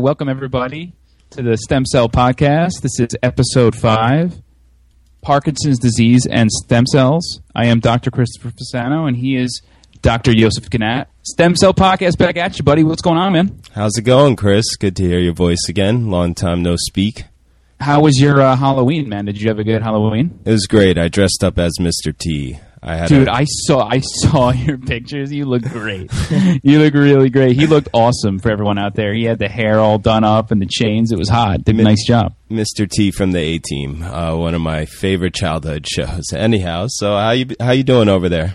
Welcome everybody to the Stem Cell Podcast. This is episode five Parkinson's disease and stem cells. I am Dr. Christopher Fasano, and he is Dr. Joseph Ganat. Stem Cell Podcast back at you, buddy. What's going on, man? How's it going, Chris? Good to hear your voice again. Long time no speak. How was your uh, Halloween, man? Did you have a good Halloween? It was great. I dressed up as Mr. T. I Dude, a, I saw I saw your pictures. You look great. you look really great. He looked awesome for everyone out there. He had the hair all done up and the chains. It was hot. Did a nice job. Mr. T from the A Team, uh, one of my favorite childhood shows. Anyhow, so how you how you doing over there?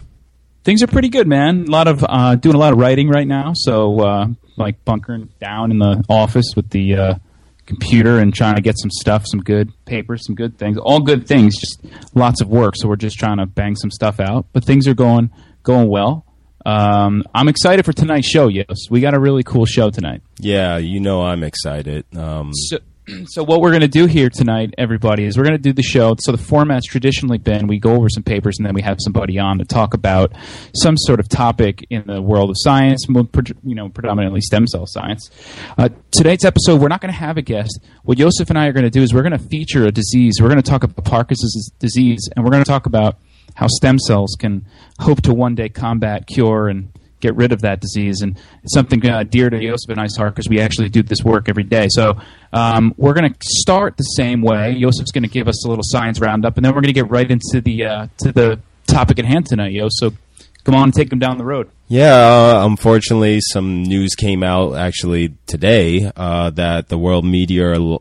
Things are pretty good, man. A lot of uh, doing a lot of writing right now. So uh, like bunkering down in the office with the uh, computer and trying to get some stuff, some good papers, some good things. All good things, just lots of work. So we're just trying to bang some stuff out. But things are going going well. Um, I'm excited for tonight's show. Yes, we got a really cool show tonight. Yeah, you know I'm excited. Um, so, so what we're going to do here tonight, everybody, is we're going to do the show. So the format's traditionally been we go over some papers and then we have somebody on to talk about some sort of topic in the world of science, you know, predominantly stem cell science. Uh, tonight's episode, we're not going to have a guest. What Joseph and I are going to do is we're going to feature a disease. We're going to talk about Parkinson's disease, and we're going to talk about how stem cells can hope to one day combat, cure, and get rid of that disease. And it's something uh, dear to Joseph and I's heart because we actually do this work every day. So um, we're going to start the same way. Josef's going to give us a little science roundup, and then we're going to get right into the uh, to the topic at hand tonight, Yo. So come on and take them down the road. Yeah, uh, unfortunately, some news came out actually today uh, that the World Meteor-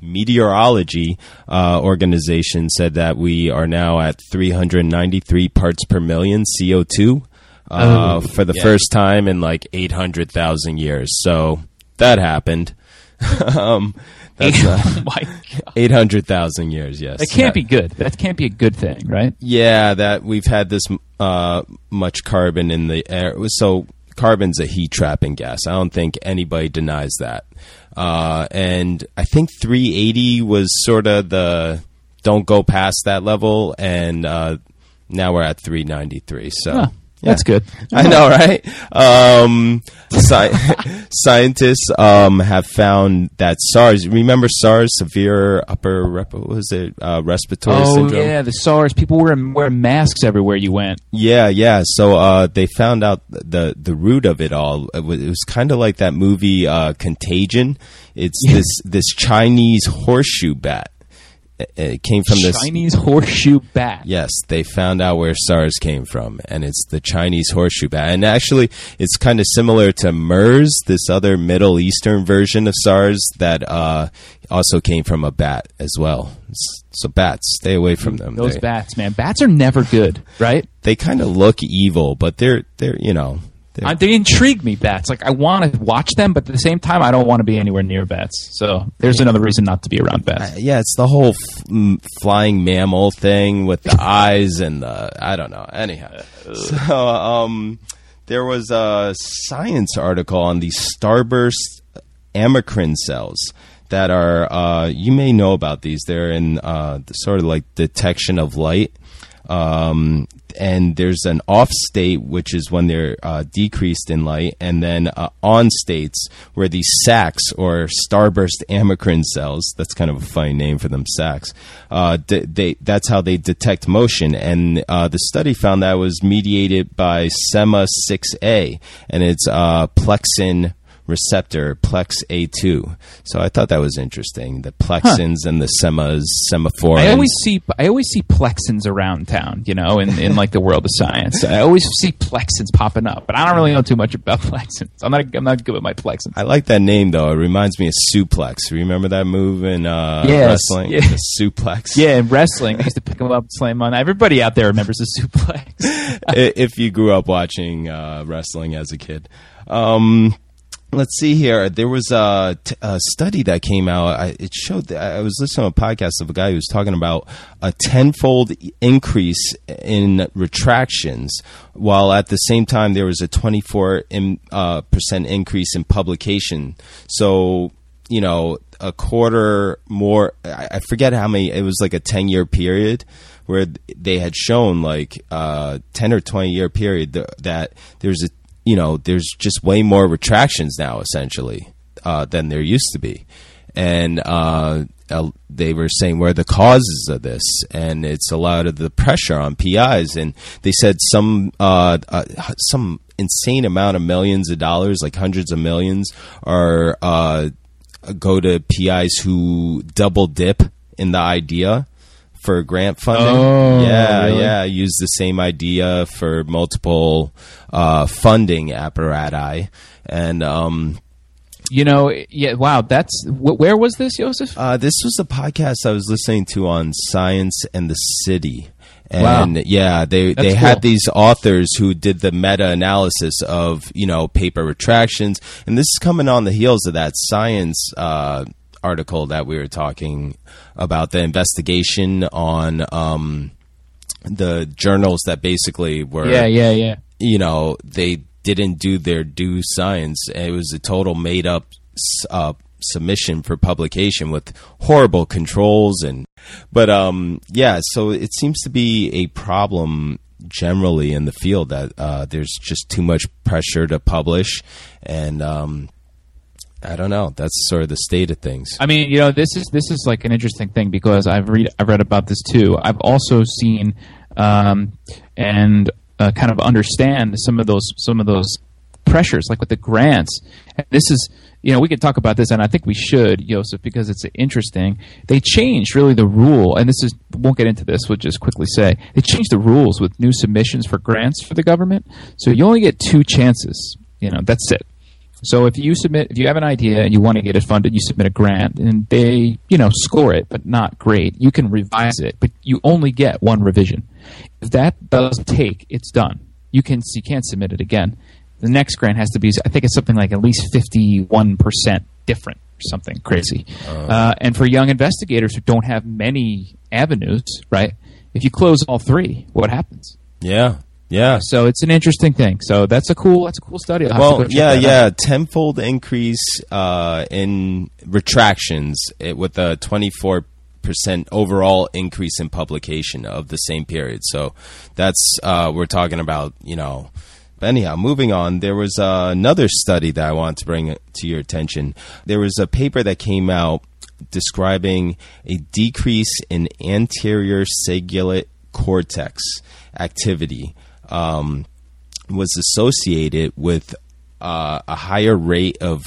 Meteorology uh, Organization said that we are now at 393 parts per million CO2 uh, oh, for the yeah. first time in like 800,000 years. So that happened. um, that's uh, oh 800,000 years, yes. That can't be good. That can't be a good thing, right? Yeah, that we've had this uh, much carbon in the air. So carbon's a heat trapping gas. I don't think anybody denies that. Uh, and I think 380 was sort of the don't go past that level, and uh, now we're at 393. So. Yeah. That's good. I know, right? Um, sci- scientists um, have found that SARS. Remember SARS, severe upper rep- was it uh, respiratory syndrome? oh, syndrome? yeah, the SARS. People were wearing masks everywhere you went. Yeah, yeah. So uh, they found out the the root of it all. It was, was kind of like that movie uh, Contagion. It's this this Chinese horseshoe bat it came from this Chinese horseshoe bat. Yes, they found out where SARS came from, and it's the Chinese horseshoe bat. And actually, it's kind of similar to MERS, this other Middle Eastern version of SARS that uh, also came from a bat as well. So bats, stay away from them. Those they, bats, man, bats are never good, right? They kind of look evil, but they're they're you know I, they intrigue me, bats. Like I want to watch them, but at the same time, I don't want to be anywhere near bats. So there's another reason not to be around bats. Uh, yeah, it's the whole f- flying mammal thing with the eyes and the I don't know. Anyhow, so um, there was a science article on the starburst amacrine cells that are uh, you may know about these. They're in uh, sort of like detection of light. Um, and there's an off state, which is when they're uh, decreased in light, and then uh, on states where these sacs or starburst amacrine cells, that's kind of a funny name for them, sacs, uh, they, that's how they detect motion. And uh, the study found that was mediated by SEMA6A, and it's uh, plexin receptor plex A2. So I thought that was interesting. The plexins huh. and the semas, semaphorins. I always see I always see plexins around town, you know, in, in like the world of science. I always see plexins popping up, but I don't really know too much about plexins. I'm not I'm not good with my plexins. I like that name though. It reminds me of suplex. Remember that move in uh, yes. wrestling? Yeah. The suplex. Yeah, in wrestling, they used to pick them up and slam on. Everybody out there remembers the suplex. if you grew up watching uh, wrestling as a kid. Um, let's see here. There was a, t- a study that came out. I, it showed that I was listening to a podcast of a guy who was talking about a tenfold increase in retractions, while at the same time there was a 24 in, uh, percent increase in publication. So, you know, a quarter more. I, I forget how many. It was like a 10 year period where they had shown like uh, 10 or 20 year period that there's a you know, there's just way more retractions now, essentially. uh, than there used to be, and uh, they were saying where the causes of this, and it's a lot of the pressure on PIs, and they said some uh, uh, some insane amount of millions of dollars, like hundreds of millions, are uh, go to PIs who double dip in the idea for grant funding. Oh, yeah, really? yeah. Use the same idea for multiple uh, funding apparatus, and um, You know, yeah. Wow, that's wh- where was this, Joseph? uh, this was a podcast I was listening to on Science and the City. Wow. And yeah, they That's they had cool. these authors who did the meta analysis of you know paper retractions, and this is coming on the heels of that science uh, article that we were talking about the investigation on um, the journals that basically were yeah, yeah, yeah. you know they didn't do their due science. It was a total made up uh, submission for publication with horrible controls and. But um, yeah, so it seems to be a problem generally in the field that uh, there's just too much pressure to publish, and um, I don't know. That's sort of the state of things. I mean, you know, this is this is like an interesting thing because I've read I've read about this too. I've also seen um, and uh, kind of understand some of those some of those pressures, like with the grants. And this is, you know, we could talk about this, and I think we should, Joseph, because it's interesting. They changed really the rule, and this is won't get into this. We'll just quickly say they changed the rules with new submissions for grants for the government. So you only get two chances. You know, that's it. So if you submit, if you have an idea and you want to get it funded, you submit a grant, and they, you know, score it, but not great. You can revise it, but you only get one revision. If that does take, it's done. You can you can't submit it again. The next grant has to be, I think it's something like at least fifty-one percent different, or something crazy. Uh, and for young investigators who don't have many avenues, right? If you close all three, what happens? Yeah, yeah. So it's an interesting thing. So that's a cool, that's a cool study. I'll Well, yeah, that out. yeah, tenfold increase uh, in retractions it, with a twenty four percent overall increase in publication of the same period. So that's uh, we're talking about, you know. But anyhow, moving on, there was uh, another study that I want to bring to your attention. There was a paper that came out describing a decrease in anterior cingulate cortex activity. Um, was associated with uh, a higher rate of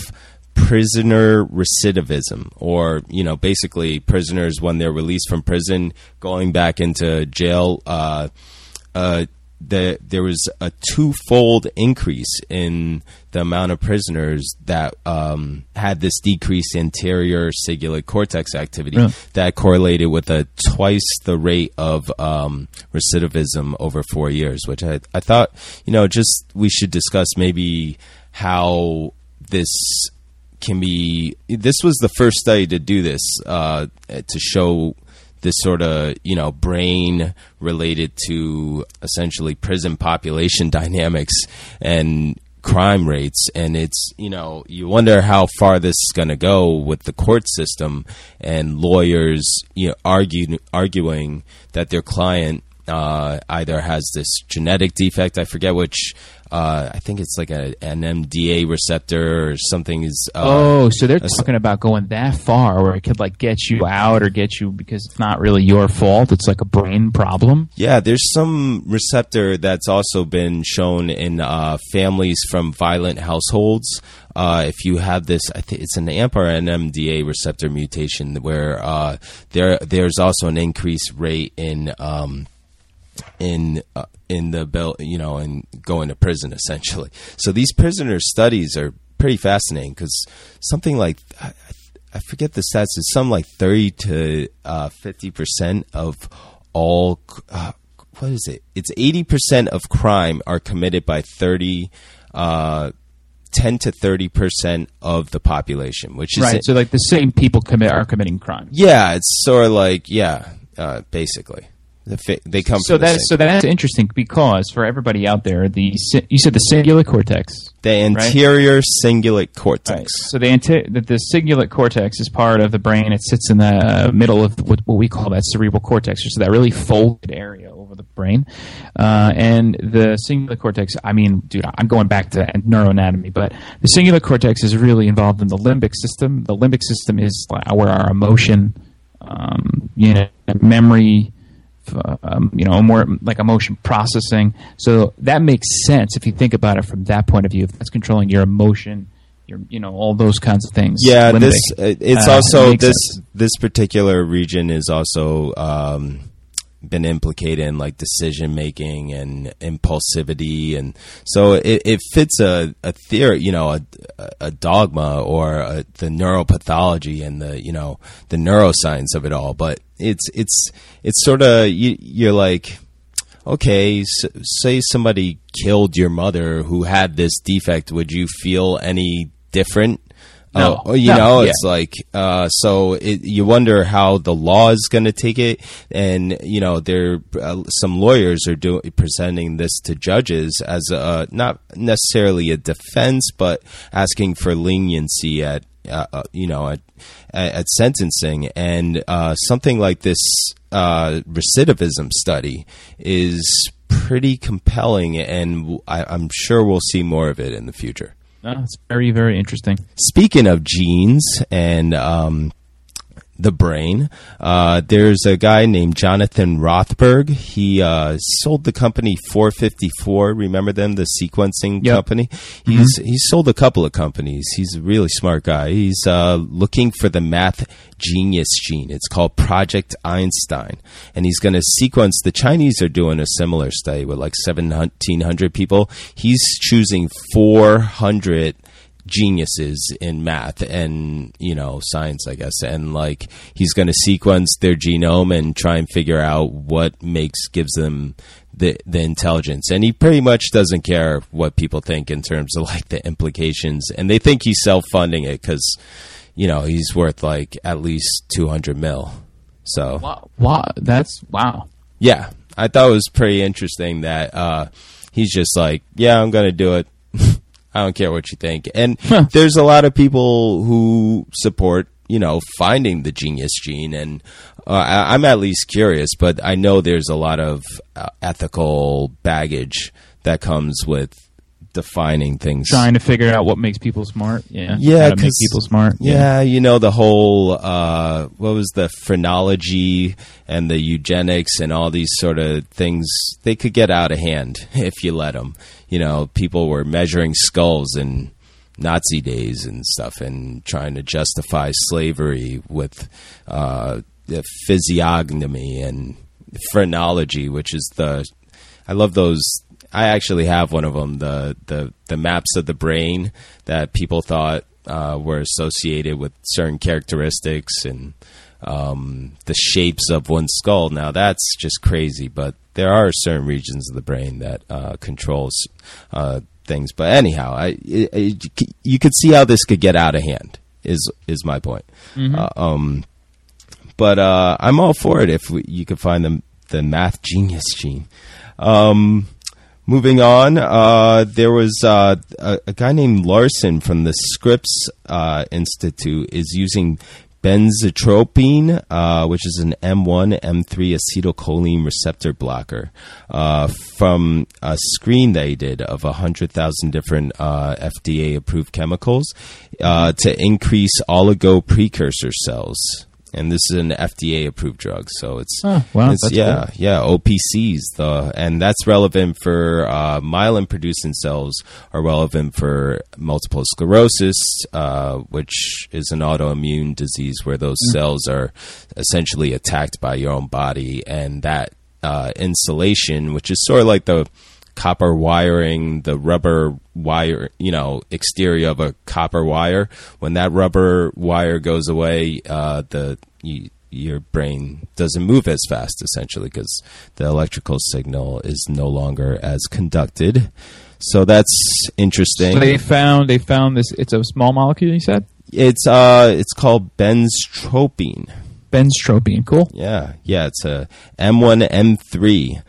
prisoner recidivism, or you know, basically prisoners when they're released from prison going back into jail. Uh, uh, the, there was a twofold increase in the amount of prisoners that um, had this decreased anterior cingulate cortex activity that correlated with a twice the rate of um, recidivism over four years, which I, I thought, you know, just we should discuss maybe how this can be. This was the first study to do this uh, to show this sort of you know brain related to essentially prison population dynamics and crime rates. And it's you know you wonder how far this is going to go with the court system and lawyers you know argue, arguing that their client uh, either has this genetic defect i forget which uh, I think it's like a, an MDA receptor or something is. Uh, Oh, so they're talking about going that far where it could like get you out or get you because it's not really your fault. It's like a brain problem. Yeah, there's some receptor that's also been shown in uh, families from violent households. Uh, if you have this, I think it's an AMP or an MDA receptor mutation where uh, there there's also an increased rate in um, in uh, in the bill, you know, and going to prison essentially. So these prisoner studies are pretty fascinating because something like I, I forget the stats. It's some like thirty to uh, fifty percent of all. Uh, what is it? It's eighty percent of crime are committed by thirty. Uh, 10 to 30% of the population, which is Right. So like the same people commit are committing crime. yeah, it's sort of like yeah, uh, basically the they come So that's so that's interesting because for everybody out there, the you said the cingulate cortex. the anterior cingulate cortex. So the anti- the, the cingulate cortex is part of the brain. It sits in the middle of what, what we call that cerebral cortex, which is that really folded area over over the brain. Uh, and the cingulate cortex, I mean, dude, I'm going back to neuroanatomy, but the cingulate cortex is really involved in the limbic system. The limbic system is where our emotion, um, you know, memory, um, you know, more like emotion processing. So that makes sense if you think about it from that point of view. If that's controlling your emotion, your, you know, all those kinds of things. Yeah, this uh, it's uh, also it this sense. this particular region is also. Um, been implicated in like decision making and impulsivity. And so it, it fits a, a theory you know a, a dogma or a, the neuropathology and the you know the neuroscience of it all. But it's it's it's sort of you, you're like okay say somebody killed your mother who had this defect. Would you feel any different no, oh, you no, know, yeah. it's like uh, so. It, you wonder how the law is going to take it, and you know, there uh, some lawyers are doing presenting this to judges as a, not necessarily a defense, but asking for leniency at uh, uh you know at, at sentencing, and uh, something like this uh, recidivism study is pretty compelling, and I, I'm sure we'll see more of it in the future. No, it's very, very interesting. Speaking of genes and um, the brain. Uh, there's a guy named Jonathan Rothberg. He uh, sold the company 454. Remember them, the sequencing yep. company? He's mm-hmm. he's sold a couple of companies. He's a really smart guy. He's uh, looking for the math genius gene. It's called Project Einstein, and he's going to sequence. The Chinese are doing a similar study with like 1,700 people. He's choosing 400 geniuses in math and you know science i guess. And like he's going to sequence their genome and try and figure out what makes gives them the the intelligence. And he pretty much doesn't care what people think in terms of like the implications. And they think he's self-funding it cuz you know he's worth like at least 200 mil. So wow, wow that's wow. Yeah. I thought it was pretty interesting that uh he's just like yeah i'm going to do it I don't care what you think. And there's a lot of people who support, you know, finding the genius gene. And uh, I, am at least curious, but I know there's a lot of uh, ethical baggage that comes with defining things, trying to figure out what makes people smart. Yeah, yeah, make people smart. Yeah. yeah. you know the whole uh, what was the phrenology and the eugenics and all these sort of things. They could get out of hand if you let them you know, people were measuring skulls in Nazi days and stuff and trying to justify slavery with uh, the physiognomy and phrenology, which is the. I love those. I actually have one of them. The the the maps of the brain that people thought uh, were associated with certain characteristics and um, the shapes of one's skull. Now that's just crazy, but there are certain regions of the brain that uh, controls uh, things. But anyhow, I, it, it, you could see how this could get out of hand. Is is my point? Mm-hmm. Uh, um, but uh, I'm all for it if we, you could find the the math genius gene. Um, moving on, uh, there was uh, a, a, guy named Larson from the Scripps uh, Institute is using benztropine, uh, which is an M1, M3 acetylcholine receptor blocker, uh, from a screen they did of 100,000 different uh, FDA approved chemicals uh, to increase oligo precursor cells and this is an FDA approved drug. So it's, oh, wow, it's yeah, cool. yeah, OPCs, the and that's relevant for uh, myelin producing cells are relevant for multiple sclerosis, uh, which is an autoimmune disease where those mm. cells are essentially attacked by your own body, and that uh, insulation, which is sort of like the copper wiring, the rubber wire, you know, exterior of a copper wire. When that rubber wire goes away, uh, the you, your brain doesn't move as fast, essentially, because the electrical signal is no longer as conducted. So that's interesting. So they found they found this. It's a small molecule. You said it's uh it's called benztropine. Benztropine, cool. Yeah, yeah. It's a M one M three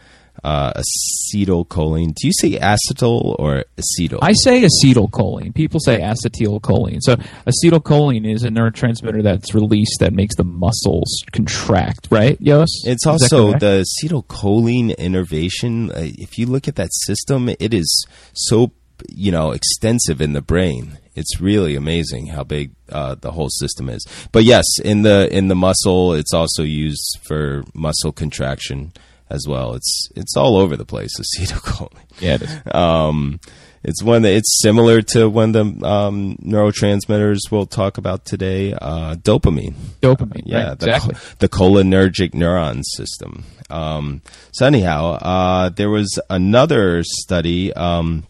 uh, acetylcholine. Do you say acetyl or acetyl? I say acetylcholine. People say acetylcholine. So acetylcholine is a neurotransmitter that's released that makes the muscles contract, right, Yos? It's also the acetylcholine innervation. Uh, if you look at that system, it is so you know extensive in the brain. It's really amazing how big uh, the whole system is. But yes, in the in the muscle, it's also used for muscle contraction as well. It's it's all over the place. Acetylcholine. yeah, it is. Um, it's one that it's similar to one of the um, neurotransmitters we'll talk about today. Uh, dopamine. dopamine. Yeah, right, the, exactly. the cholinergic neuron system. Um, so anyhow, uh, there was another study um,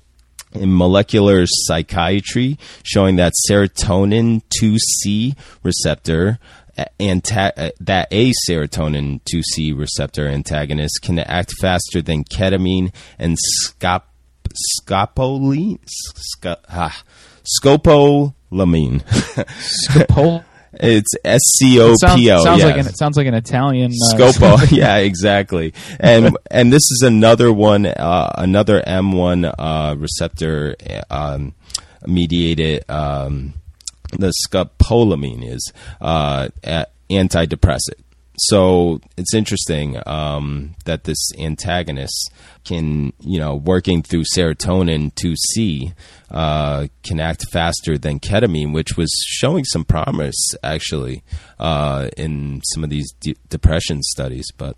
in molecular psychiatry showing that serotonin 2C receptor. Uh, Anta- uh, that a serotonin 2C receptor antagonist can act faster than ketamine and scop- scopoline, sc- ah, scopolamine. Scopol. It's S C O Sounds, P O. like an it sounds like an Italian uh, Scopo, yeah, exactly. And and this is another one, uh, another M one uh, receptor um, mediated. Um, the scopolamine is uh, antidepressant. So it's interesting um, that this antagonist can, you know, working through serotonin 2C, uh, can act faster than ketamine, which was showing some promise actually uh, in some of these de- depression studies. But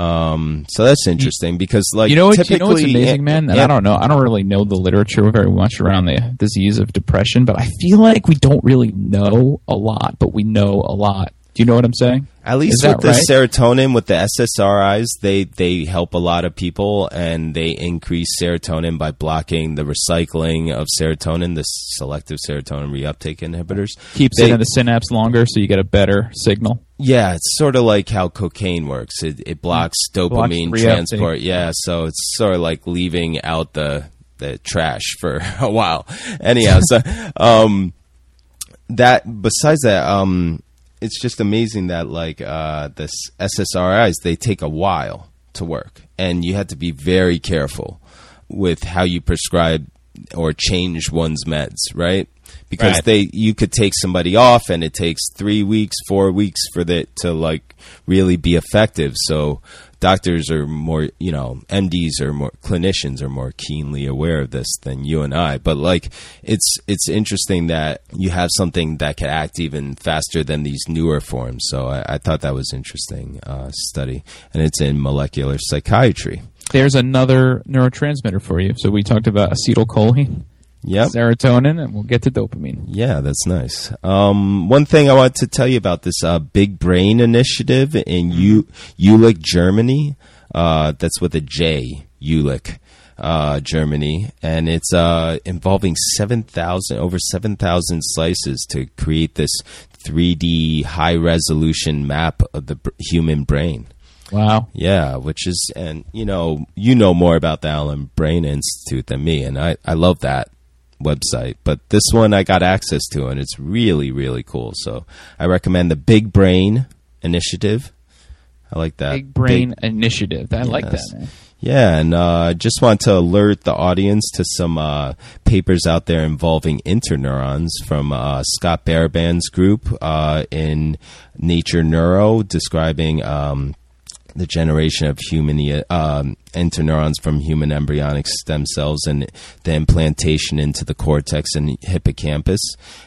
um, so that's interesting because, like, You know what? You know what's amazing, man? And an- I don't know. I don't really know the literature very much around the disease of depression, but I feel like we don't really know a lot, but we know a lot. Do you know what I'm saying? At least with the right? serotonin, with the SSRIs, they they help a lot of people, and they increase serotonin by blocking the recycling of serotonin, the selective serotonin reuptake inhibitors. Keeps They- it in the synapse longer, so you get a better signal. Yeah, it's sort of like how cocaine works. It, it blocks dopamine reuptake. transport. Yeah, so it's sort of like leaving out the the trash for a while. Anyhow, so um, that besides that, um, it's just amazing that like uh, this SSRIs they take a while to work, and you have to be very careful with how you prescribe or change one's meds, right? Because Right. they you could take somebody off, and it takes three weeks, four weeks for that to like really be effective. So doctors are more, you know, MDs are more clinicians are more keenly aware of this than you and I. But like, it's it's interesting that you have something that can act even faster than these newer forms. So I, I thought that was interesting uh, study, and it's in molecular psychiatry. There's another neurotransmitter for you. So we talked about acetylcholine, Yep. serotonin, and we'll get to dopamine. Yeah, that's nice. Um, one thing I want to tell you about this uh, Big Brain initiative in U- Jülich, Germany. Uh, that's with a J, Jülich, uh, Germany, and it's uh, involving seven thousand over seven thousand slices to create this 3D high resolution map of the br- human brain. Wow. Yeah, which is, and you know, you know more about the Allen Brain Institute than me, and I, I love that website. But this one I got access to, and it's really, really cool. So I recommend the Big Brain Initiative. I like that. Big Brain Initiative. I like that, man. Yeah, and uh, just want to alert the audience to some uh, papers out there involving interneurons from uh, Scott Baraban's group uh, in Nature Neuro, describing um, the generation of human um, interneurons from human embryonic stem cells and the implantation into the cortex and hippocampus.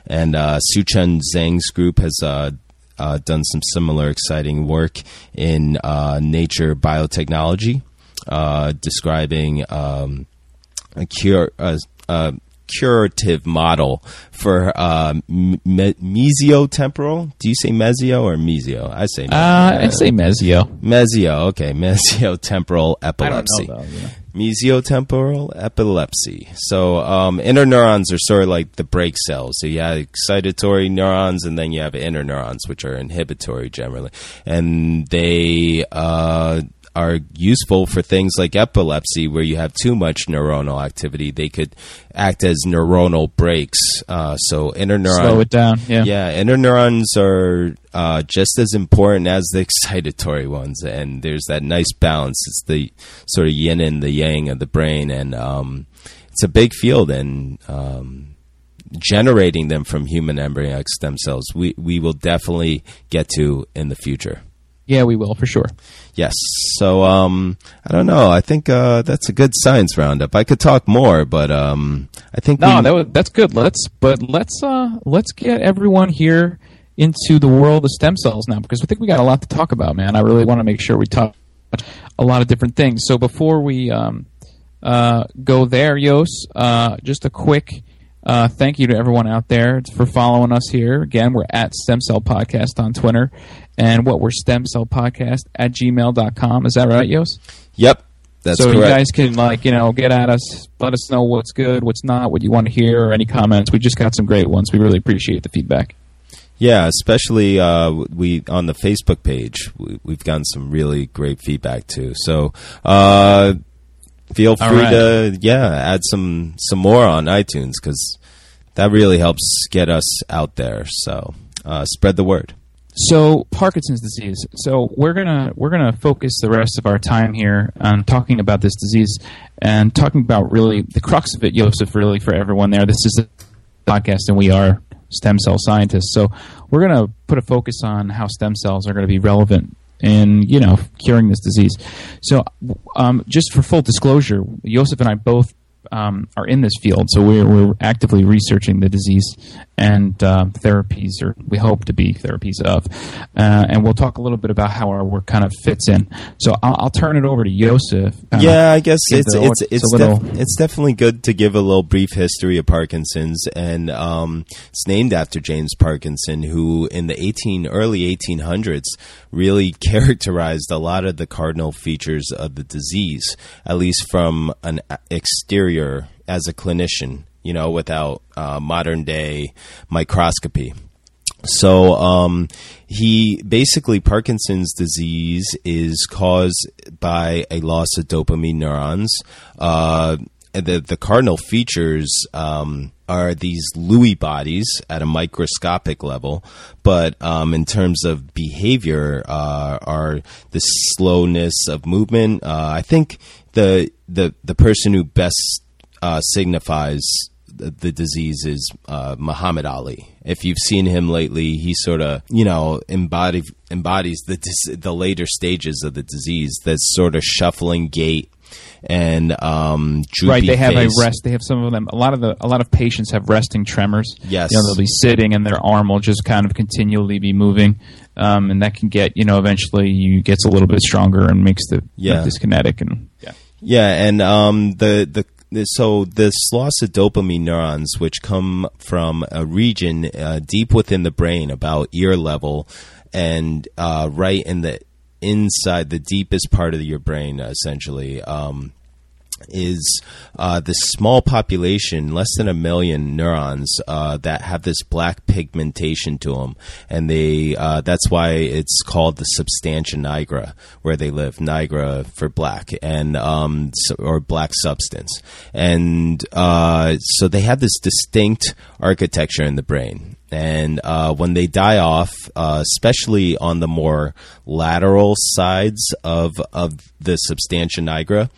And uh, Suchun Zhang's group has uh, uh, done some similar exciting work in uh, Nature Biotechnology, uh, describing um, a cure. Curative model for uh, me- mesiotemporal. Do you say mesio or mesio? I say mesio. Uh, I say Mezio. Mesio, okay, mesiotemporal I don't epilepsy. know, though. Know. Mesiotemporal epilepsy. So, um, interneurons are sort of like the brake cells. So you have excitatory neurons, and then you have interneurons, which are inhibitory generally, and they uh, are useful for things like epilepsy, where you have too much neuronal activity. They could act as neuronal brakes. Uh, so interneuron Slow it down. Yeah. yeah, interneurons are uh, just as important as the excitatory ones, and there's that nice balance. It's the sort of yin and the yang of the brain, and um, it's a big field, and um, generating them from human embryonic stem cells, we we will definitely get to in the future. Yeah, we will for sure. Yes. So um, I don't know. I think uh, that's a good science roundup. I could talk more, but um, I think No, we- that was, that's good. Let's but let's uh let's get everyone here into the world of stem cells now because I think we got a lot to talk about, man. I really want to make sure we talk a lot of different things. So before we um uh go there, Yos, uh just a quick uh, thank you to everyone out there for following us here. Again, we're at Stem Cell Podcast on Twitter. And what we're Stem Cell Podcast at gmail.com. Is that right, Yos? Yep. That's so correct. you guys can like you know get at us, let us know what's good, what's not, what you want to hear, or any comments. We just got some great ones. We really appreciate the feedback. Yeah, especially uh, we on the Facebook page, we, we've gotten some really great feedback too. So uh, feel free right. to yeah add some some more on iTunes because that really helps get us out there. So uh, spread the word. So Parkinson's disease. So we're gonna we're gonna focus the rest of our time here on talking about this disease and talking about really the crux of it, Joseph. Really for everyone there, this is a podcast, and we are stem cell scientists. So we're gonna put a focus on how stem cells are going to be relevant in you know curing this disease. So um, just for full disclosure, Joseph and I both um, are in this field, so we're, we're actively researching the disease and uh, therapies, or we hope to be therapies of. Uh, and we'll talk a little bit about how our work kind of fits in. So I'll, I'll turn it over to Joseph. uh, Yeah, I guess it's it's it's little- def- it's definitely good to give a little brief history of Parkinson's, and um, it's named after James Parkinson, who in the eighteen early eighteen hundreds really characterized a lot of the cardinal features of the disease, at least from an exterior as a clinician, you know, without uh, modern day microscopy. So um, he basically Parkinson's disease is caused by a loss of dopamine neurons. Uh, the the cardinal features um, are these Lewy bodies at a microscopic level, but um, in terms of behavior, uh, are the slowness of movement. Uh, I think the the the person who best uh, signifies the, disease is uh, Muhammad Ali. If you've seen him lately, he sort of you know embody, embodies the dis- the later stages of the disease. That sort of shuffling gait and um, Right, they have face. a rest. They have some of them. A lot of the a lot of patients have resting tremors. Yes. you know, they'll be sitting and their arm will just kind of continually be moving, um, and that can get you know eventually you gets a little bit stronger and makes the Yeah. dyskinetic and yeah. Yeah, and um, the the so this loss of dopamine neurons, which come from a region uh, deep within the brain, about ear level, and uh, right in the inside, the deepest part of your brain, essentially. Um, is uh, this small population, less than a million neurons, uh, that have this black pigmentation to them, and they uh, that's why it's called the substantia nigra, where they live. Nigra for black, and um, or black substance, and uh, so they have this distinct architecture in the brain. And uh, when they die off, uh, especially on the more lateral sides of of the substantia nigra,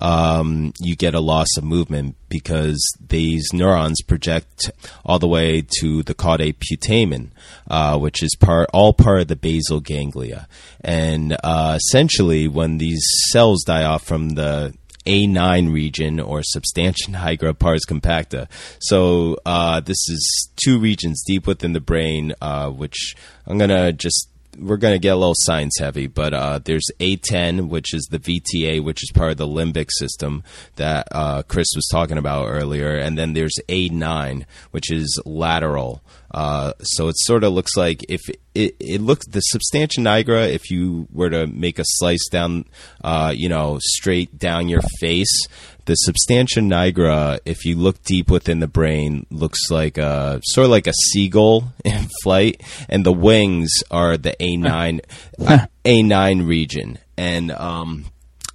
um, you get a loss of movement because these neurons project all the way to the caudate putamen, uh, which is part all part of the basal ganglia. And uh, essentially, when these cells die off from the a9 region or substantia nigra pars compacta. So uh, this is two regions deep within the brain, uh, which I'm gonna just we're gonna get a little science heavy, but uh, there's A10, which is the VTA, which is part of the limbic system that uh, Chris was talking about earlier, and then there's A9, which is lateral. Uh, so it sort of looks like if it, it looks the substantia nigra, if you were to make a slice down, uh, you know, straight down your face, the substantia nigra, if you look deep within the brain, looks like a sort of like a seagull in flight, and the wings are the A9 uh, A9 region, and um,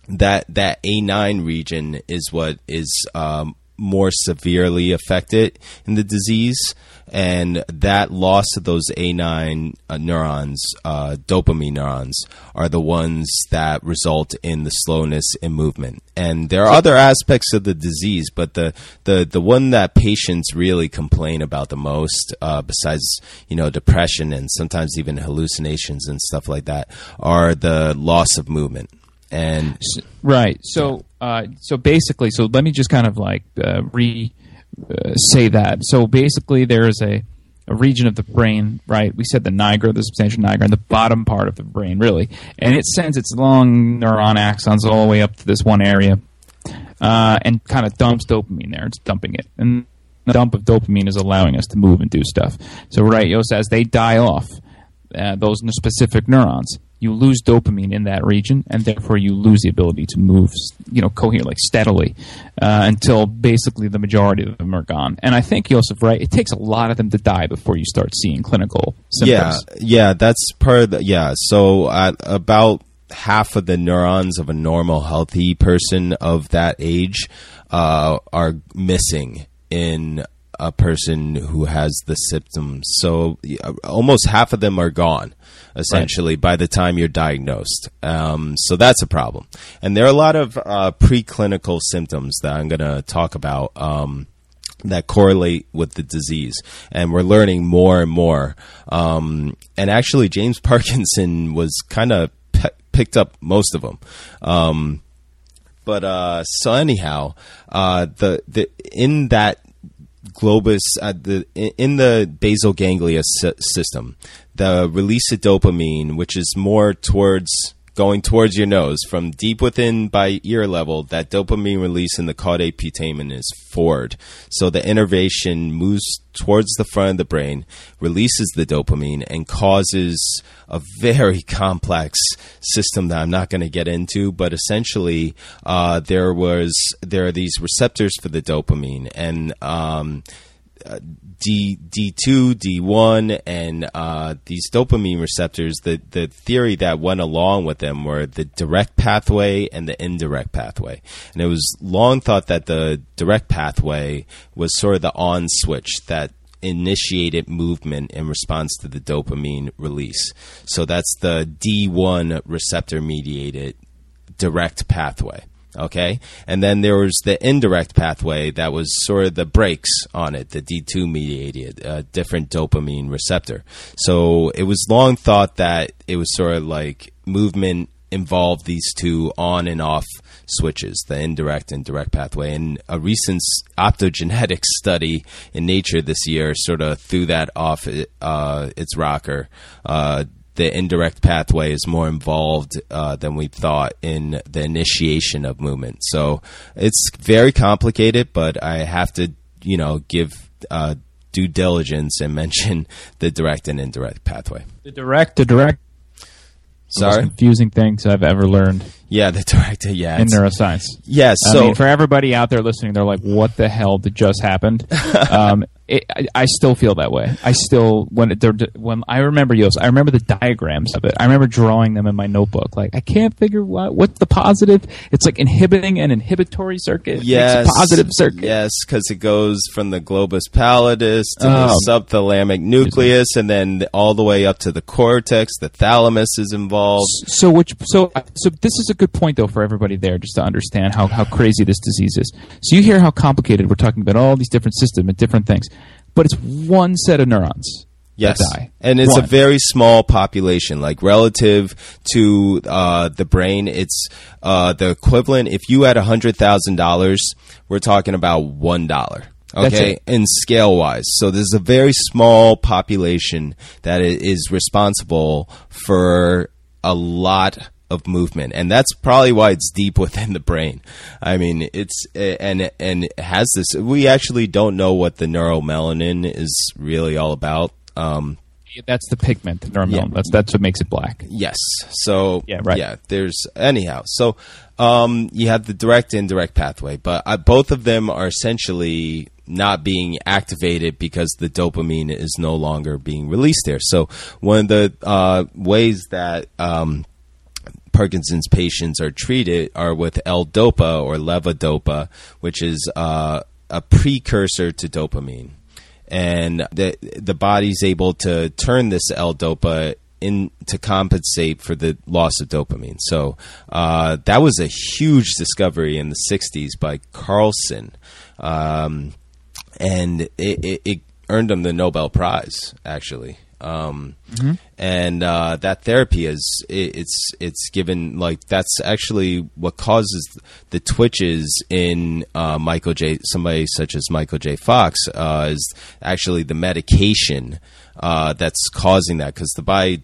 that that A9 region is what is um, more severely affected in the disease and that loss of those A9 uh, neurons, uh, dopamine neurons, are the ones that result in the slowness in movement. And there are other aspects of the disease, but the the, the one that patients really complain about the most, uh, besides you know depression and sometimes even hallucinations and stuff like that, are the loss of movement. And right, so uh, so basically, so let me just kind of like uh, re say that. So basically, there is a, a region of the brain, right? We said the nigra, the substantia nigra, and the bottom part of the brain, really, and it sends its long neuron axons all the way up to this one area, uh, and kind of dumps dopamine there. It's dumping it, and the dump of dopamine is allowing us to move and do stuff. So, right, Yo says they die off uh, those specific neurons you lose dopamine in that region, and therefore you lose the ability to move, you know, coherent, like steadily, uh, until basically the majority of them are gone. And I think Joseph, right? It takes a lot of them to die before you start seeing clinical symptoms. Yeah, yeah, that's part of the yeah. So at about half of the neurons of a normal, healthy person of that age uh, are missing in a person who has the symptoms. So almost half of them are gone essentially right. by the time you're diagnosed. Um, so that's a problem. And there are a lot of uh, preclinical symptoms that I'm going to talk about. Um, that correlate with the disease, and we're learning more and more. Um, and actually, James Parkinson was kind of pe- picked up most of them. Um, but uh, so anyhow, uh, the the in that globus uh, the in the basal ganglia system the release of dopamine, which is more towards going towards your nose from deep within by ear level, that dopamine release in the caudate putamen is forward. So the innervation moves towards the front of the brain, releases the dopamine, and causes a very complex system that I'm not going to get into. But essentially, uh, there was there are these receptors for the dopamine, and um, D D two D one and uh, these dopamine receptors. The the theory that went along with them were the direct pathway and the indirect pathway, and it was long thought that the direct pathway was sort of the on switch that initiated movement in response to the dopamine release. So that's the D1 receptor mediated direct pathway. Okay. And then there was the indirect pathway that was sort of the brakes on it, the D2 mediated, uh, different dopamine receptor. So it was long thought that it was sort of like movement involved these two on and off switches, the indirect and direct pathway. And a recent optogenetics study in Nature this year sort of threw that off uh, its rocker. Uh, the indirect pathway is more involved uh, than we thought in the initiation of movement. So it's very complicated, but I have to, you know, give uh, due diligence and mention the direct and indirect pathway. The direct, the direct. Sorry, confusing things I've ever learned. Yeah, the direct. Yeah, in neuroscience. Yes. Yeah, so I mean, for everybody out there listening, they're like, "What the hell did just happened?" um, it, I, I, still feel that way. I still when it, when I remember Yos, I remember the diagrams of it. I remember drawing them in my notebook. Like I can't figure what what's the positive. It's like inhibiting an inhibitory circuit. Yes, positive circuit. Yes, because it goes from the globus pallidus to oh. the subthalamic nucleus, and then all the way up to the cortex. The thalamus is involved. So which so uh, so this is a good point though for everybody there, just to understand how how crazy this disease is. So you hear how complicated we're talking about all these different systems and different things but it's one set of neurons. Yes, and it's one. a very small population. Like relative to uh, the brain, it's uh, the equivalent. If you had a hundred thousand dollars, we're talking about one dollar. Okay, in scale wise, so there's a very small population that is responsible for a lot of movement, and that's probably why it's deep within the brain. I mean, it's and and it has this. We actually don't know what the neuromelanin is really all about. Um, that's the pigment, the neuromelanin. Yeah. That's that's what makes it black. Yes. So Yeah, right. Yeah. There's anyhow. So um, you have the direct indirect pathway, but uh, both of them are essentially not being activated because the dopamine is no longer being released there. So one of the uh, ways that um, Parkinson's patients are treated are with L-DOPA or levodopa, which is uh, a precursor to dopamine, and the the body's able to turn this L-DOPA in to compensate for the loss of dopamine. So uh, that was a huge discovery in the '60s by Carlson, um, and it, it, it earned him the Nobel Prize actually. Um, And uh, that therapy is it, it's it's given like that's actually what causes the twitches in uh, Michael J. Somebody such as Michael J. Fox uh, is actually the medication uh, that's causing that because the body,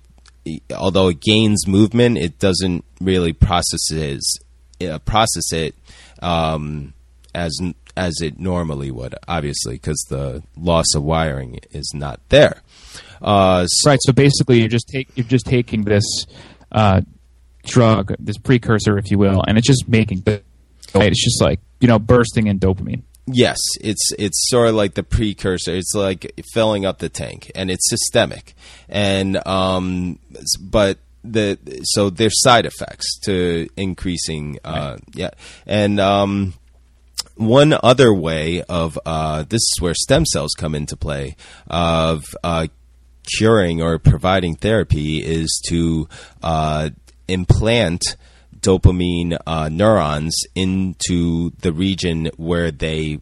although it gains movement, it doesn't really processes uh, process it um, as as it normally would, obviously, because the loss of wiring is not there. Uh, so- Right. So basically, you're just take you're just taking this uh, drug, this precursor, if you will, and it's just making the. Right? It's just like you know bursting in dopamine. Yes, it's it's sort of like the precursor. It's like filling up the tank, and it's systemic. And um, but the so there's side effects to increasing. Uh, Yeah, and um, one other way of uh, this is where stem cells come into play of uh, curing or providing therapy is to uh, implant dopamine uh, neurons into the region where they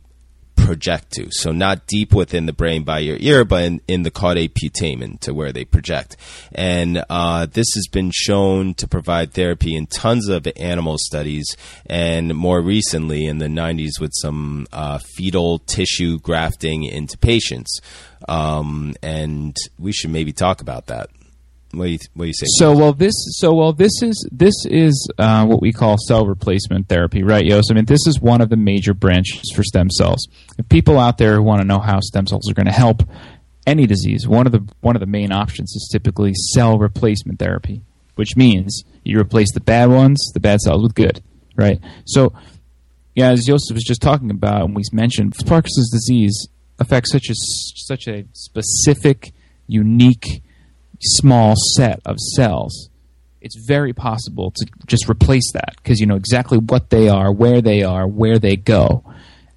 project to. So not deep within the brain by your ear, but in, in the caudate putamen to where they project. And uh, this has been shown to provide therapy in tons of animal studies, and more recently in the 90s with some uh, fetal tissue grafting into patients. Um, and we should maybe talk about that. What do you, what do you say? So well, this so well this is this is uh, what we call cell replacement therapy, right, Yos? I mean, this is one of the major branches for stem cells. If people out there who want to know how stem cells are going to help any disease, one of the one of the main options is typically cell replacement therapy, which means you replace the bad ones, the bad cells, with good, right? So, yeah, as Joseph was just talking about, and we mentioned, Parkinson's disease affects such a such a specific, unique small set of cells, it's very possible to just replace that because you know exactly what they are, where they are, where they go.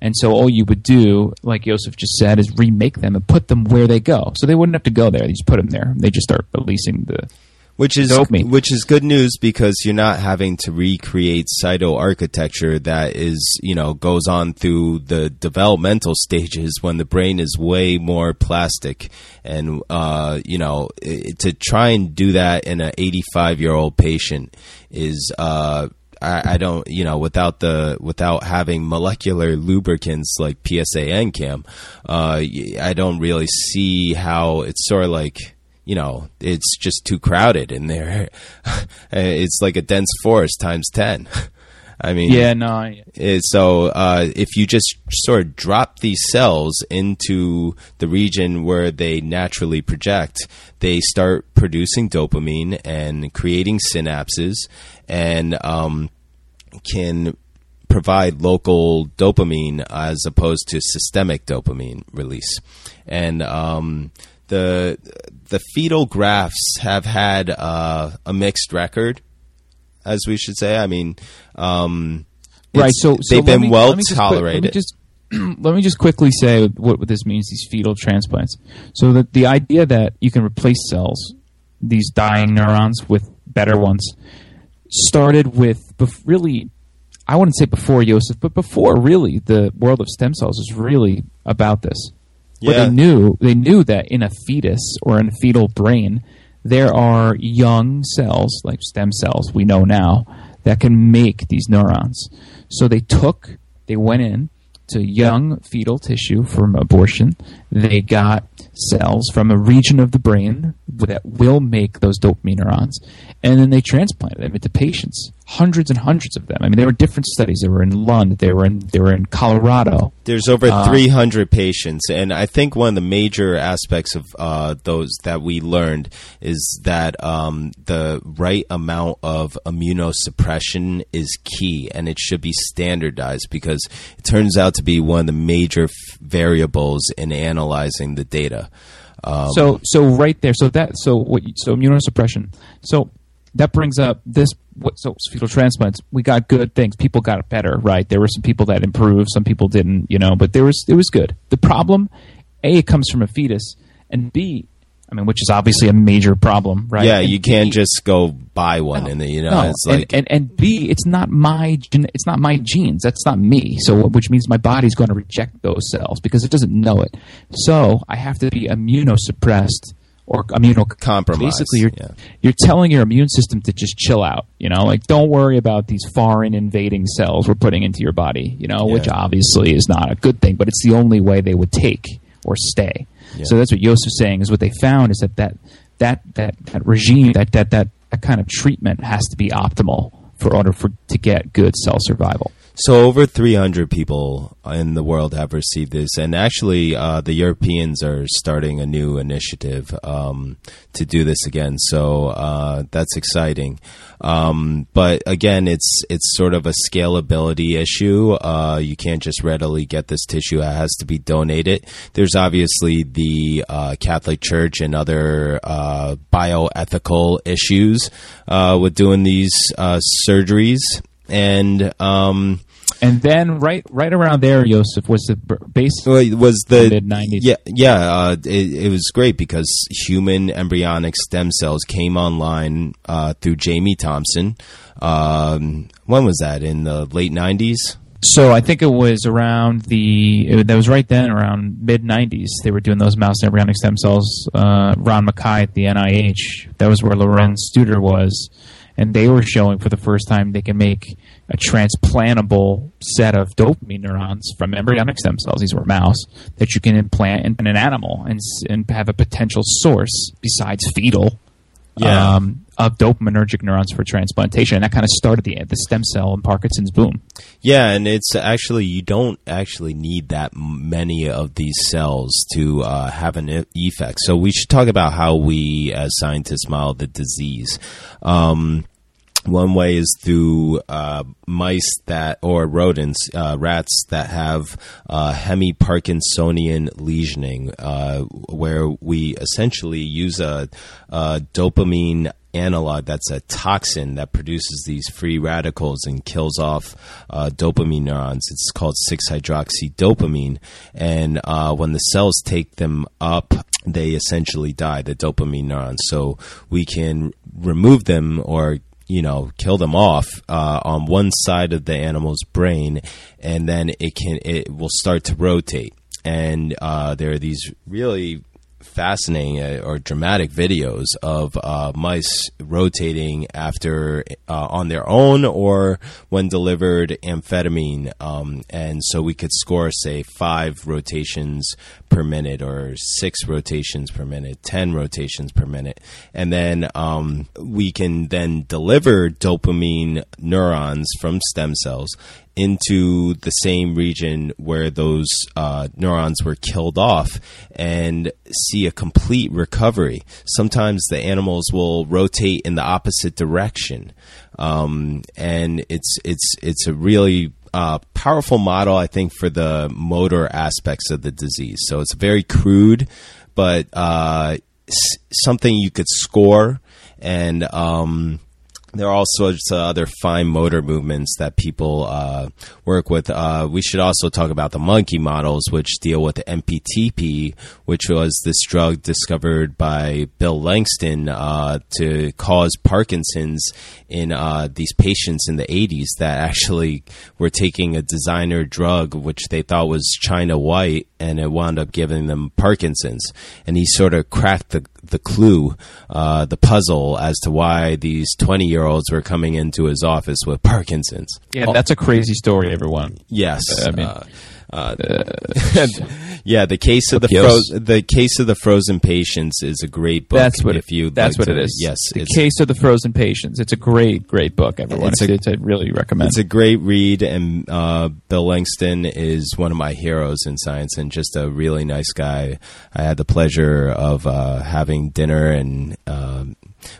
And so all you would do, like Joseph just said, is remake them and put them where they go. So they wouldn't have to go there. You just put them there. They just start releasing the. Which is dopamine. which is good news because you're not having to recreate cytoarchitecture that is you know goes on through the developmental stages when the brain is way more plastic and uh, you know i- to try and do that in an 85 year old patient is uh, I, I don't, you know, without the without having molecular lubricants like PSA NCAM, uh, I don't really see how it's sort of like you know, it's just too crowded in there. it's like a dense forest times 10. I mean, Yeah, no. It- so uh, if you just sort of drop these cells into the region where they naturally project, they start producing dopamine and creating synapses and um, can provide local dopamine as opposed to systemic dopamine release. And um, the the fetal grafts have had uh, a mixed record, as we should say. I mean, um, right. So, so they've been me- well let just tolerated. let me just let me just quickly say what, what this means. These fetal transplants. So that the idea that you can replace cells, these dying neurons, with better ones, started with bef- really. I wouldn't say before Joseph, but before really the world of stem cells is really about this. But Yeah. they knew they knew that in a fetus or in a fetal brain, there are young cells like stem cells we know now that can make these neurons. So they took they went in to young fetal tissue from abortion. They got cells from a region of the brain that will make those dopamine neurons, and then they transplanted them into patients, hundreds and hundreds of them. I mean, there were different studies. They were in Lund, they were in they were in Colorado. There's over 300 patients, and I think one of the major aspects of uh, those that we learned is that um, the right amount of immunosuppression is key, and it should be standardized because it turns out to be one of the major f- variables in analyzing the data. Um, so so right there. So that so what? So immunosuppression. So that brings up this. So fetal transplants. We got good things. People got better. Right. There were some people that improved. Some people didn't. You know. But there was it was good. The problem, a, it comes from a fetus, and b, I mean, which is obviously a major problem. Right. yeah, And you can't B, just go buy one, and then, you know no, it's like and, and and B, it's not my it's not my genes. That's not me. So which means my body's going to reject those cells because it doesn't know it. So I have to be immunosuppressed or immunocompromised. Basically, you're yeah. you're telling your immune system to just chill out. You know, like don't worry about these foreign invading cells we're putting into your body. You know, which obviously is not a good thing, but it's the only way they would take or stay. So that's what Yosef's saying is what they found is that that that that, that regime that, that that that kind of treatment has to be optimal for order for to get good cell survival. So over 300 people in the world have received this, and actually, uh, the Europeans are starting a new initiative um, to do this again. So uh, that's exciting. Um, but again, it's it's sort of a scalability issue. Uh, you can't just readily get this tissue; it has to be donated. There's obviously the uh, Catholic Church and other uh, bioethical issues uh, with doing these uh, surgeries, and um, And then right right around there, Yosef was the base. well, it was the Mid-nineties. Yeah, yeah. Uh, it, it was great because human embryonic stem cells came online uh, through Jamie Thompson. Um, when was that? In the late nineties. So I think it was around the it, that was right then around mid '90s. They were doing those mouse embryonic stem cells. Uh, Ron Mackay at the NIH. That was where Lorenz Studer was, and they were showing for the first time they can make a transplantable set of dopamine neurons from embryonic stem cells. These were mouse that you can implant in, in an animal and and have a potential source besides fetal. Yeah. Um, of dopaminergic neurons for transplantation, and that kind of started the the stem cell and Parkinson's boom. Yeah, and it's actually you don't actually need that many of these cells to uh, have an effect. So we should talk about how we, as scientists, model the disease. Um, one way is through uh, mice that or rodents, uh, rats that have uh, hemiparkinsonian lesioning, uh, where we essentially use a, a dopamine analog that's a toxin that produces these free radicals and kills off uh, dopamine neurons. It's called 6-hydroxydopamine, and uh, when the cells take them up, they essentially die, the dopamine neurons. So we can remove them or you know kill them off uh, on one side of the animal's brain, and then it can it will start to rotate. And uh, there are these really fascinating uh, or dramatic videos of uh, mice rotating after uh, on their own or when delivered amphetamine, um, and so we could score say five rotations per minute or six rotations per minute, ten rotations per minute, and then um, we can then deliver dopamine neurons from stem cells into the same region where those uh, neurons were killed off and see a complete recovery. Sometimes the animals will rotate in the opposite direction, um, and it's it's it's a really uh, powerful model, I think, for the motor aspects of the disease. So it's very crude, but uh, s- something you could score and. Um, there are all sorts of other fine motor movements that people uh, work with. Uh, we should also talk about the monkey models, which deal with the MPTP, which was this drug discovered by Bill Langston uh, to cause Parkinson's in uh, these patients in the 80s that actually were taking a designer drug, which they thought was China White, and it wound up giving them Parkinson's. And he sort of cracked the the clue, uh, the puzzle as to why these 20 year olds were coming into his office with Parkinson's. Yeah, that's a crazy story, everyone. Yes. I mean- uh, Uh, yeah, the case of the fro- the case of the frozen patients is a great book. That's what if you That's like what to- it is. Yes, the case of the frozen patients. It's a great, great book. Everyone, It's it's, a- really recommend. It's a great read, and uh, Bill Langston is one of my heroes in science, and just a really nice guy. I had the pleasure of uh, having dinner and um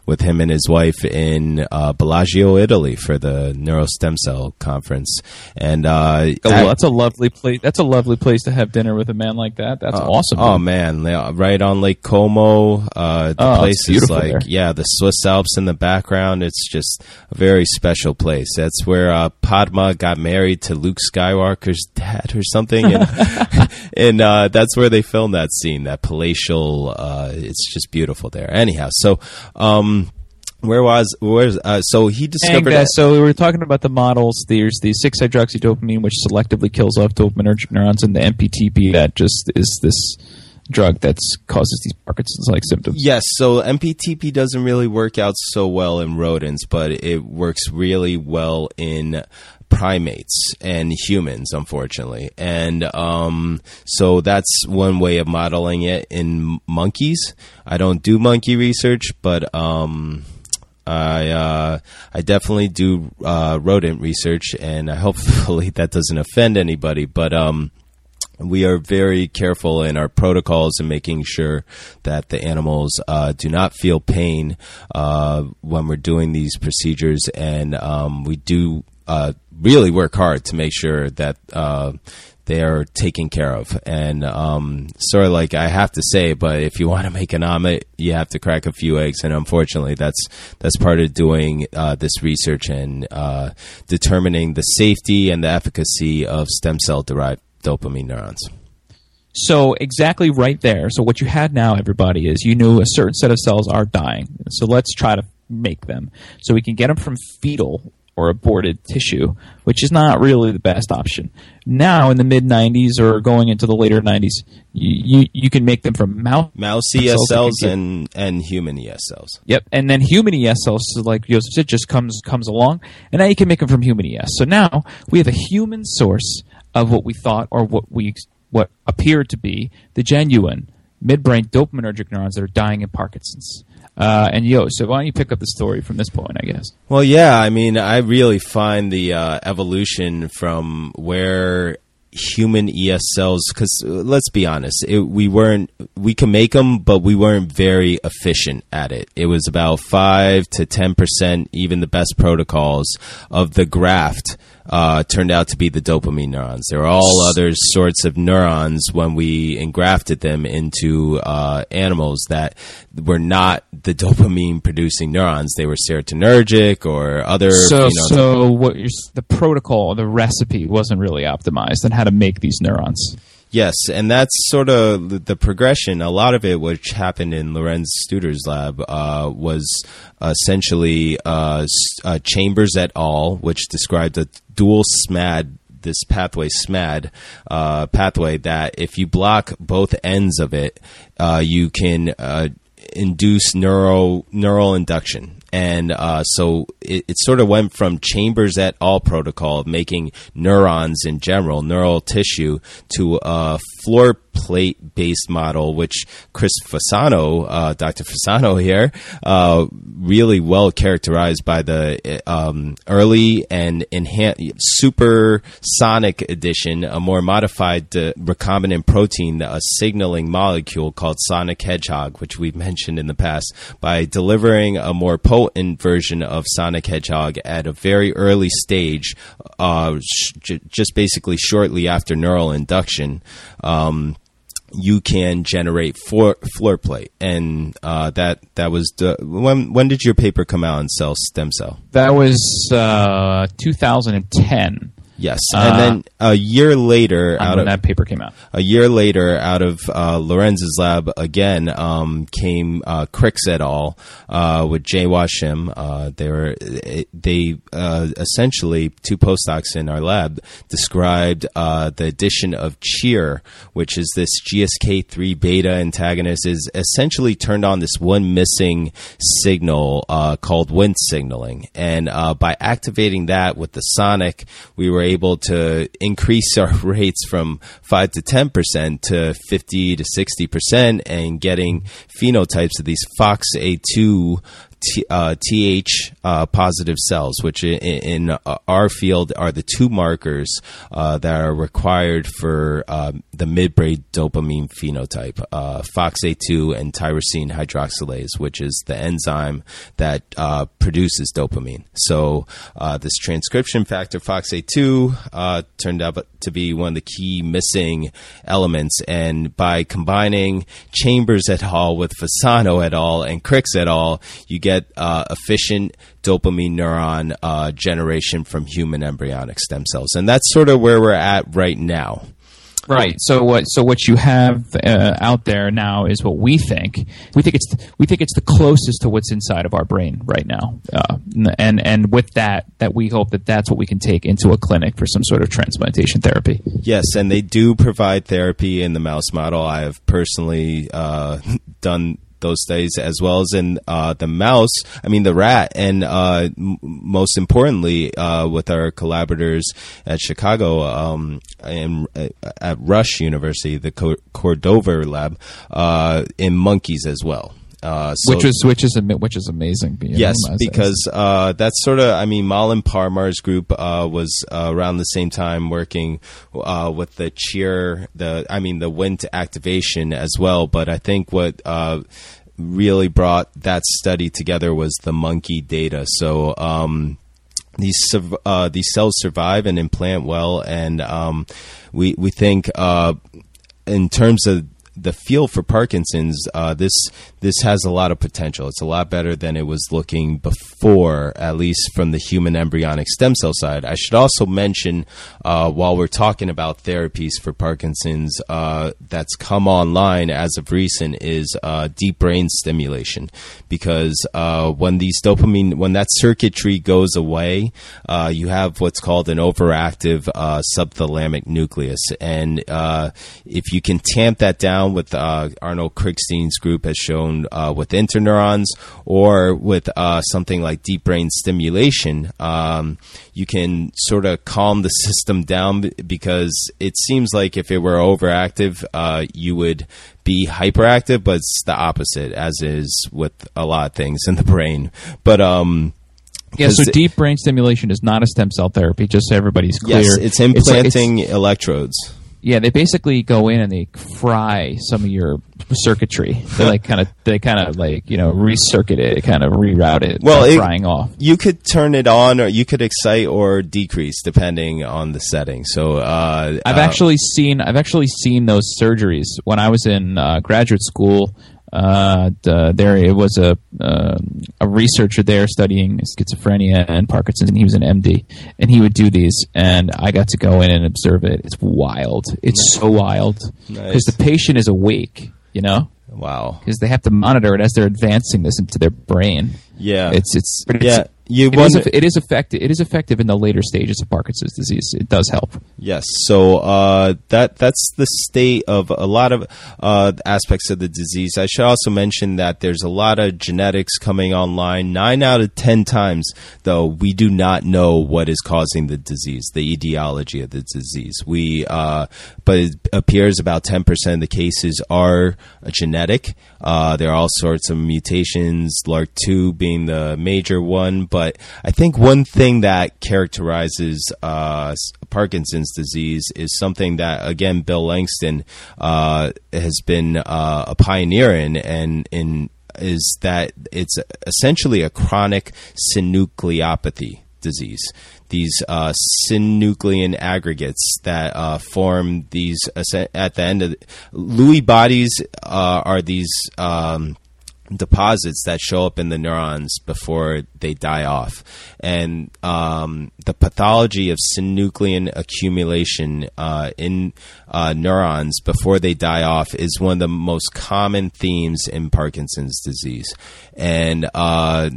with him and his wife in uh, Bellagio, Italy, for the Neurostem Cell conference, and uh, Oh, I- that's a lovely place. That's a lovely place to have dinner with a man like that. That's awesome. Oh man, right on Lake Como. Uh, the Oh, place is like there. yeah, the Swiss Alps in the background. It's just a very special place. That's where uh, Padma got married to Luke Skywalker's dad or something, and, and uh, that's where they filmed that scene. That palatial. Uh, it's just beautiful there. Anyhow, so. Um, where was where's uh, so he discovered guys, so we were talking about the models. There's the 6-hydroxydopamine, which selectively kills off dopaminergic neurons, and the MPTP that just is this drug that causes these Parkinson's-like symptoms. Yes, so MPTP doesn't really work out so well in rodents, but it works really well in primates and humans, unfortunately. And um, so that's one way of modeling it in monkeys. I don't do monkey research, but um, I uh, I definitely do uh, rodent research, and hopefully that doesn't offend anybody. But um, we are very careful in our protocols and making sure that the animals uh, do not feel pain uh, when we're doing these procedures, and um, we do uh, really work hard to make sure that. Uh, they are taken care of, and um, sort of like I have to say, but if you want to make an omelet, you have to crack a few eggs, and unfortunately, that's that's part of doing uh, this research and uh, determining the safety and the efficacy of stem cell derived dopamine neurons. So exactly right there. So what you had now, everybody, is you knew a certain set of cells are dying. So let's try to make them. So we can get them from fetal or aborted tissue, which is not really the best option. Now, in the mid 90s or going into the later 90s, you, you, you can make them from mouse. Mouse ES cells and, and human ES cells. Yep, and then human ES cells, like Joseph said, just comes comes along, and now you can make them from human ES. So now we have a human source of what we thought or what we what appeared to be the genuine midbrain dopaminergic neurons that are dying in Parkinson's. Uh, and yo, so why don't you pick up the story from this point? I guess. Well, yeah, I mean, I really find the uh, evolution from where human ES cells, because let's be honest, it, we weren't, we can make them, but we weren't very efficient at it. It was about 5 to 10%, even the best protocols of the graft. Uh, turned out to be the dopamine neurons. There were all other sorts of neurons when we engrafted them into uh, animals that were not the dopamine producing neurons. They were serotonergic or other. So, you know, so what the protocol, the recipe wasn't really optimized on how to make these neurons. Yes, and that's sort of the- progression. A lot of it, which happened in Lorenz Studer's lab, uh, was essentially uh, uh, Chambers et al., which described a dual SMAD. This pathway SMAD uh, pathway that if you block both ends of it, uh, you can uh, induce neural neural induction. And uh, so it, it sort of went from Chambers et al. protocol of making neurons in general, neural tissue, to a floor plate based model, which Chris Fasano, uh, Dr. Fasano here, uh, really well characterized by the um, early and enhanced supersonic edition, a more modified uh, recombinant protein, a signaling molecule called Sonic Hedgehog, which we've mentioned in the past, by delivering a more potent version of Sonic Hedgehog at a very early stage, uh, sh- just basically shortly after neural induction. Um, you can generate floor, floor plate, and uh, that that was the, when when did your paper come out on cell stem cell? That was uh, 2010 Yes, Uh, and then a year later, out when of that paper came out. a year later, out of uh, Lorenz's lab again um, came uh, Cricks et al. Uh, with Jay Washim. Uh, they were they uh, essentially two postdocs in our lab described uh, the addition of Cheer, which is this GSK3 beta antagonist, is essentially turned on this one missing signal uh, called wind signaling, and uh, by activating that with the sonic, we were able to increase our rates from 5 to 10% to 50 to 60% and getting phenotypes of these FOXA2 T, uh, Th uh, positive cells, which in, in uh, our field are the two markers uh, that are required for um, the midbrain dopamine phenotype, uh, FOXA2 and tyrosine hydroxylase, which is the enzyme that produces dopamine. So this transcription factor FOXA2 turned out to be one of the key missing elements, and by combining Chambers et al. with Fasano et al. and Crix et al., you get uh, efficient dopamine neuron uh, generation from human embryonic stem cells, and that's sort of where we're at right now. Right. So what? So what you have uh, out there now is what we think. We think it's we think it's the closest to what's inside of our brain right now, uh, and and with that, that we hope that that's what we can take into a clinic for some sort of transplantation therapy. Yes, and they do provide therapy in the mouse model. I have personally uh, done those studies as well as in uh, the mouse, I mean the rat, and uh, m- most importantly uh, with our collaborators at Chicago um, and uh, at Rush University, the Cordova lab, uh, in monkeys as well. Uh, so which is which is which is amazing. Yes, because uh, that's sort of I mean Malin Parmar's group uh, was uh, around the same time working uh, with the cheer the I mean the Wnt activation as well. But I think what uh, really brought that study together was the monkey data. So. Um, these uh, these cells survive and implant well, and um, we we think uh, in terms of the feel for Parkinson's, uh, this this has a lot of potential. It's a lot better than it was looking before, at least from the human embryonic stem cell side. I should also mention, uh, while we're talking about therapies for Parkinson's, uh, that's come online as of recent is uh, deep brain stimulation, because uh, when these dopamine, when that circuitry goes away, uh, you have what's called an overactive subthalamic nucleus, and if you can tamp that down with uh, Arnold Krickstein's group has shown uh, with interneurons or with uh, something like deep brain stimulation, um, you can sort of calm the system down because it seems like if it were overactive, uh, you would be hyperactive, but it's the opposite, as is with a lot of things in the brain. But um, yeah, so deep brain stimulation is not a stem cell therapy, just so everybody's clear. Yes, it's implanting it's, it's, electrodes. Yeah, they basically go in and they fry some of your circuitry. They like kind of they kind of like you know recircuit it, kind of reroute it. Well, it, frying off. You could turn it on, or you could excite or decrease depending on the setting. So uh, I've uh, actually seen I've actually seen those surgeries when I was in uh, graduate school uh, there it was a uh, a researcher there studying schizophrenia and Parkinson's, and he was an MD, and he would do these, and I got to go in and observe it. It's wild. It's nice. so wild because nice. the patient is awake, you know. Wow. Because they have to monitor it as they're advancing this into their brain. Yeah. It's it's, it's yeah you it, is, it is effective. It is effective in the later stages of Parkinson's disease. It does help. Yes. So uh, that that's the state of a lot of uh, aspects of the disease. I should also mention that there's a lot of genetics coming online. Nine out of ten times, though, we do not know what is causing the disease, the etiology of the disease. We, uh, but it appears about ten percent of the cases are genetic. Uh, there are all sorts of mutations, LRRK2 being the major one but I think one thing that characterizes uh, Parkinson's disease is something that, again, Bill Langston uh, has been uh, a pioneer in, and in is that it's essentially a chronic synucleopathy disease. These uh, synuclein aggregates that uh, form these at the end of the, Lewy bodies uh, are these. Um, deposits that show up in the neurons before they die off. And um, the pathology of synuclein accumulation uh, in uh, neurons before they die off is one of the most common themes in Parkinson's disease. And uh,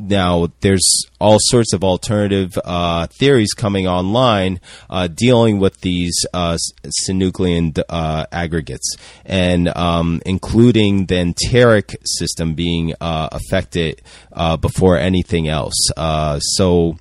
now there's all sorts of alternative uh, theories coming online uh, dealing with these uh, synuclein uh, aggregates, and um, including the enteric system being uh, affected uh, before anything else. so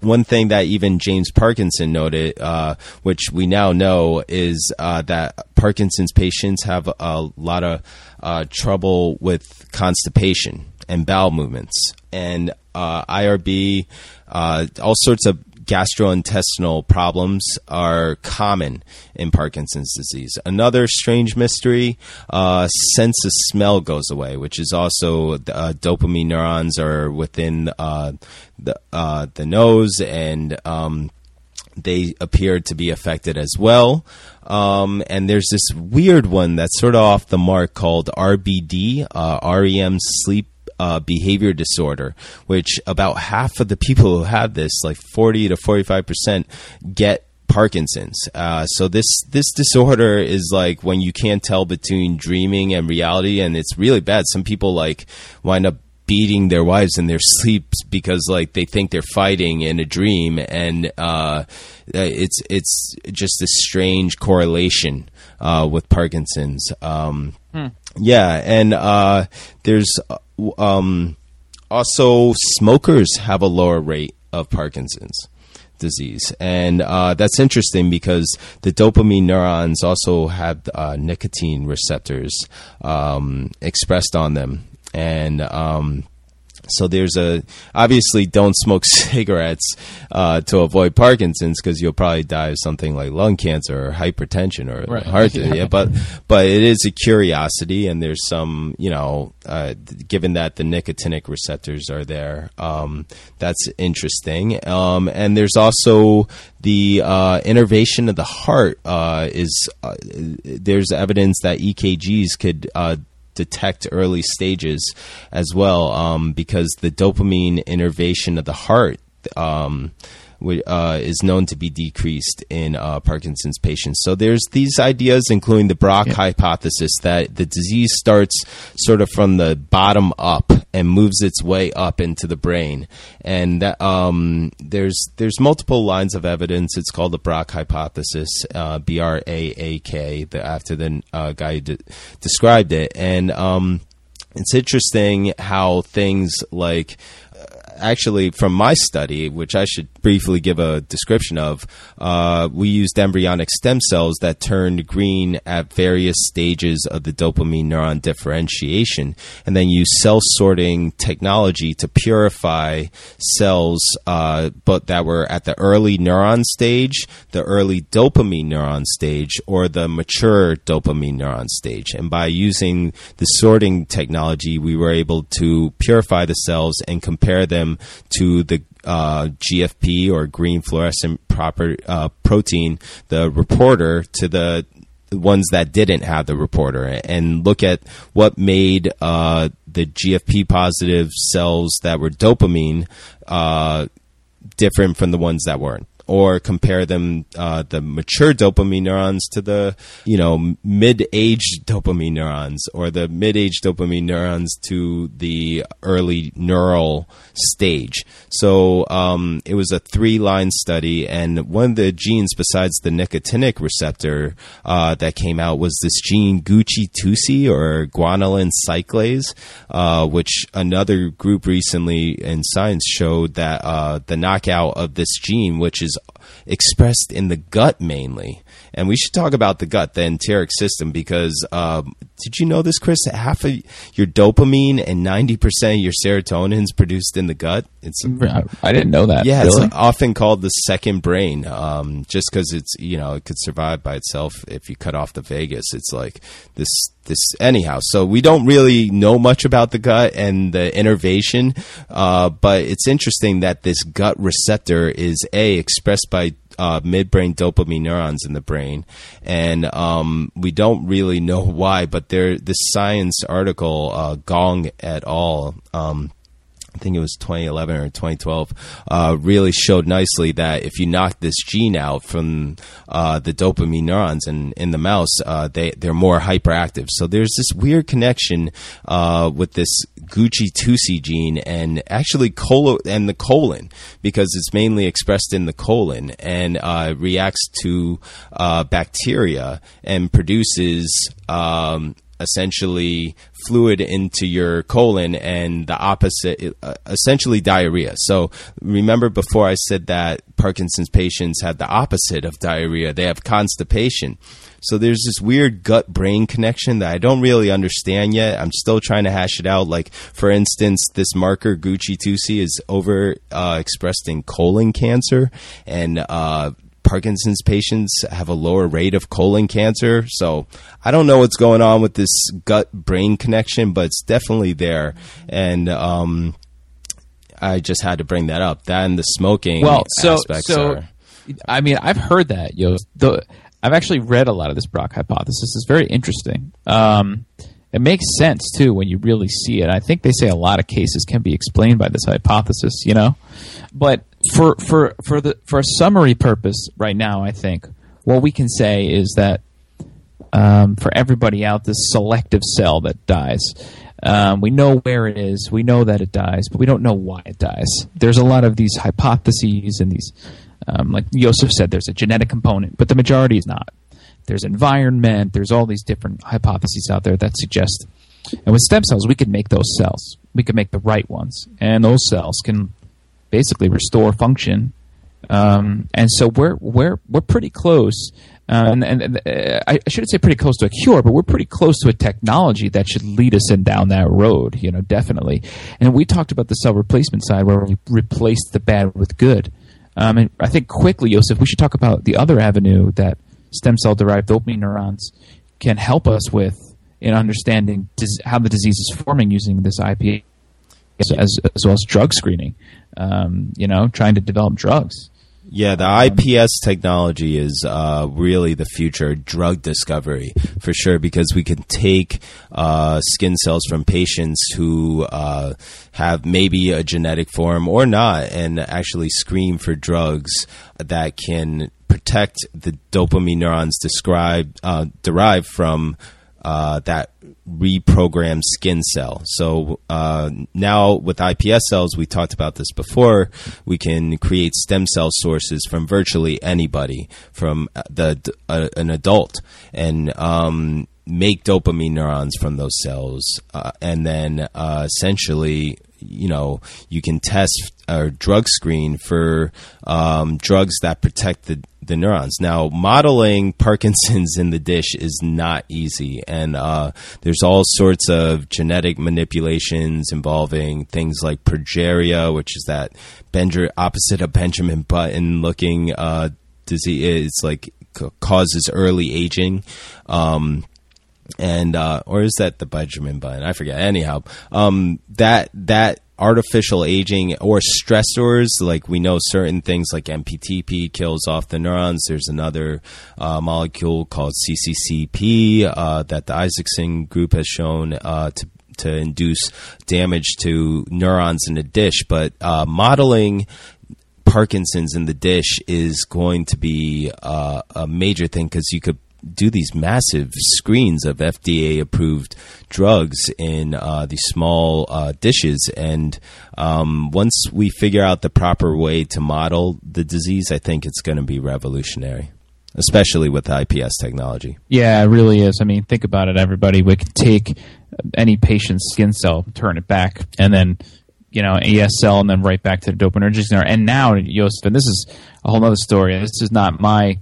one thing that even James Parkinson noted, uh, which we now know, is uh, that Parkinson's patients have a lot of uh, trouble with constipation and bowel movements, and uh, IRB, uh, all sorts of gastrointestinal problems are common in Parkinson's disease. Another strange mystery: uh, sense of smell goes away, which is also uh, dopamine neurons are within uh, the uh, the nose, and um, they appear to be affected as well. Um, and there's this weird one that's sort of off the mark called RBD, uh, REM sleep uh, behavior disorder, which about half of the people who have this, like 40 to 45 percent, get Parkinson's. Uh, so this this disorder is like when you can't tell between dreaming and reality, and it's really bad. Some people like wind up beating their wives in their sleeps because like they think they're fighting in a dream, and uh, it's it's just a strange correlation uh, with Parkinson's. Um, hmm. Yeah, and uh, there's uh, um, also smokers have a lower rate of Parkinson's disease, and uh, that's interesting because the dopamine neurons also have uh, nicotine receptors um, expressed on them, and um, so there's a obviously don't smoke cigarettes uh, to avoid Parkinson's because you'll probably die of something like lung cancer or hypertension or right. heart disease. Yeah. But but it is a curiosity, and there's some you know uh, given that the nicotinic receptors are there, um, that's interesting. Um, and there's also the uh, innervation of the heart uh, is uh, there's evidence that EKGs could uh, detect early stages as well um, because the dopamine innervation of the heart um, uh, is known to be decreased in uh, Parkinson's patients. So there's these ideas, including the Brock yeah. hypothesis, that the disease starts sort of from the bottom up and moves its way up into the brain. And that, um, there's there's multiple lines of evidence. It's called the Brock hypothesis, uh, B R A A K, after the uh, guy who de- described it. And um, it's interesting how things like actually, from my study, which I should briefly give a description of, uh, we used embryonic stem cells that turned green at various stages of the dopamine neuron differentiation, and then use cell sorting technology to purify cells, uh, but that were at the early neuron stage, the early dopamine neuron stage, or the mature dopamine neuron stage. And by using the sorting technology, we were able to purify the cells and compare them them to the uh, GFP or green fluorescent proper uh, protein, the reporter, to the ones that didn't have the reporter, and look at what made uh, the GFP positive cells that were dopamine uh, different from the ones that weren't or compare them uh, the mature dopamine neurons to the you know mid-aged dopamine neurons or the mid-aged dopamine neurons to the early neural stage. So um, it was a three-line study and one of the genes besides the nicotinic receptor uh, that came out was this gene gucci-2c or guanylate cyclase uh, which another group recently in science showed that uh, the knockout of this gene which is expressed in the gut mainly. And we should talk about the gut, the enteric system, because um, did you know this, Chris? Half of your dopamine and ninety percent of your serotonin is produced in the gut. It's I didn't know that. Yeah, really? it's often called the second brain, um, just because it's you know it could survive by itself if you cut off the vagus. It's like this this anyhow. So we don't really know much about the gut and the innervation, uh, but it's interesting that this gut receptor is a expressed by uh, midbrain dopamine neurons in the brain, and um, we don't really know why. But there, this science article, uh, Gong et al. Um, I think it was 2011 or 2012, uh, really showed nicely that if you knock this gene out from uh, the dopamine neurons in, in the mouse, uh, they, they're more hyperactive. So there's this weird connection uh, with this Gucci-2C gene and actually colo- and the colon because it's mainly expressed in the colon and uh, reacts to uh, bacteria and produces um, essentially fluid into your colon and the opposite, uh, essentially diarrhea. So remember before I said that Parkinson's patients had the opposite of diarrhea, they have constipation. So there's this weird gut brain connection that I don't really understand yet. I'm still trying to hash it out. Like, for instance, this marker Gucci Tusi is over uh, expressed in colon cancer, and uh, Parkinson's patients have a lower rate of colon cancer. So I don't know what's going on with this gut brain connection, but it's definitely there. And um, I just had to bring that up. That and the smoking. Well, so so are, I mean, I've heard that, yo. The, I've actually read a lot of this Brock hypothesis. It's very interesting. Um, it makes sense too when you really see it. I think they say a lot of cases can be explained by this hypothesis, you know. But for for for the for a summary purpose right now, I think what we can say is that um, for everybody out, this selective cell that dies. Um, we know where it is. We know that it dies, but we don't know why it dies. There's a lot of these hypotheses and these um, like Yosef said, there's a genetic component, but the majority is not. There's environment. There's all these different hypotheses out there that suggest. And with stem cells, we can make those cells. We can make the right ones, and those cells can basically restore function. Um, and so we're we're we're pretty close. Uh, and, and, and uh, I shouldn't say pretty close to a cure, but we're pretty close to a technology that should lead us in down that road. You know, definitely. And we talked about the cell replacement side, where we replace the bad with good. Um, and I think quickly, Joseph, we should talk about the other avenue that stem cell derived dopamine neurons can help us with in understanding dis- how the disease is forming using this IPA as, as well as drug screening. Um, you know, trying to develop drugs. Yeah, the IPS technology is uh, really the future drug discovery for sure because we can take uh, skin cells from patients who uh, have maybe a genetic form or not and actually screen for drugs that can protect the dopamine neurons described, uh, derived from uh, that reprogrammed skin cell. So uh, now with iPS cells, we talked about this before. We can create stem cell sources from virtually anybody, from the uh, an adult, and um, make dopamine neurons from those cells, uh, and then uh, essentially you know you can test or drug screen for um, drugs that protect the the neurons. Now, modeling Parkinson's in the dish is not easy, and uh, there's all sorts of genetic manipulations involving things like progeria, which is that Benja- opposite of Benjamin Button looking uh, disease. It's like causes early aging. Um, and uh, or is that the Benjamin Button? I forget. Anyhow, um, that that artificial aging or stressors like we know certain things like MPTP kills off the neurons. There's another uh, molecule called CCCP uh, that the Isaacson group has shown uh, to to induce damage to neurons in a dish. But uh, modeling Parkinson's in the dish is going to be uh, a major thing because you could do these massive screens of FDA approved drugs in uh, these small uh, dishes. And um, once we figure out the proper way to model the disease, I think it's going to be revolutionary. Especially with IPS technology. Yeah, it really is. I mean, think about it, everybody. We can take any patient's skin cell, turn it back, and then you know, ES cell and then right back to the dopaminergic center. And now, Joseph, and this is a whole other story. This is not my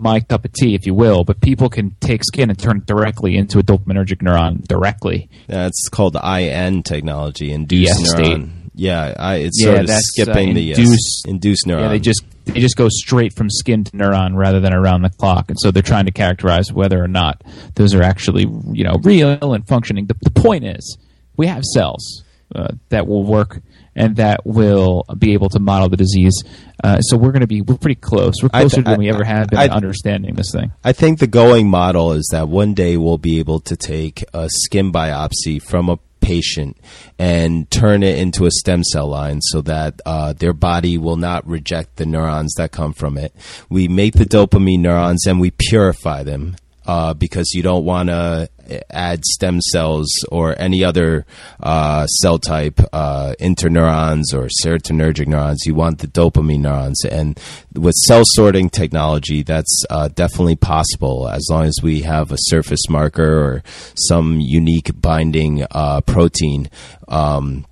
my cup of tea, if you will, but people can take skin and turn it directly into a dopaminergic neuron directly. It's called IN technology, induced yes, neuron. State. Yeah, I, it's yeah, sort of skipping uh, the induce, induced neuron. Yeah, they just they just go straight from skin to neuron rather than around the clock, and so they're trying to characterize whether or not those are actually you know real and functioning. The, the point is, we have cells uh, that will work and that will be able to model the disease. Uh, so we're going to be we're pretty close. We're closer th- than we ever have been I, understanding this thing. I think the going model is that one day we'll be able to take a skin biopsy from a patient and turn it into a stem cell line so that uh, their body will not reject the neurons that come from it. We make the dopamine neurons and we purify them uh, because you don't want to add stem cells or any other uh, cell type, uh, interneurons or serotonergic neurons. You want the dopamine neurons. And with cell sorting technology, that's uh, definitely possible as long as we have a surface marker or some unique binding uh, protein. Um,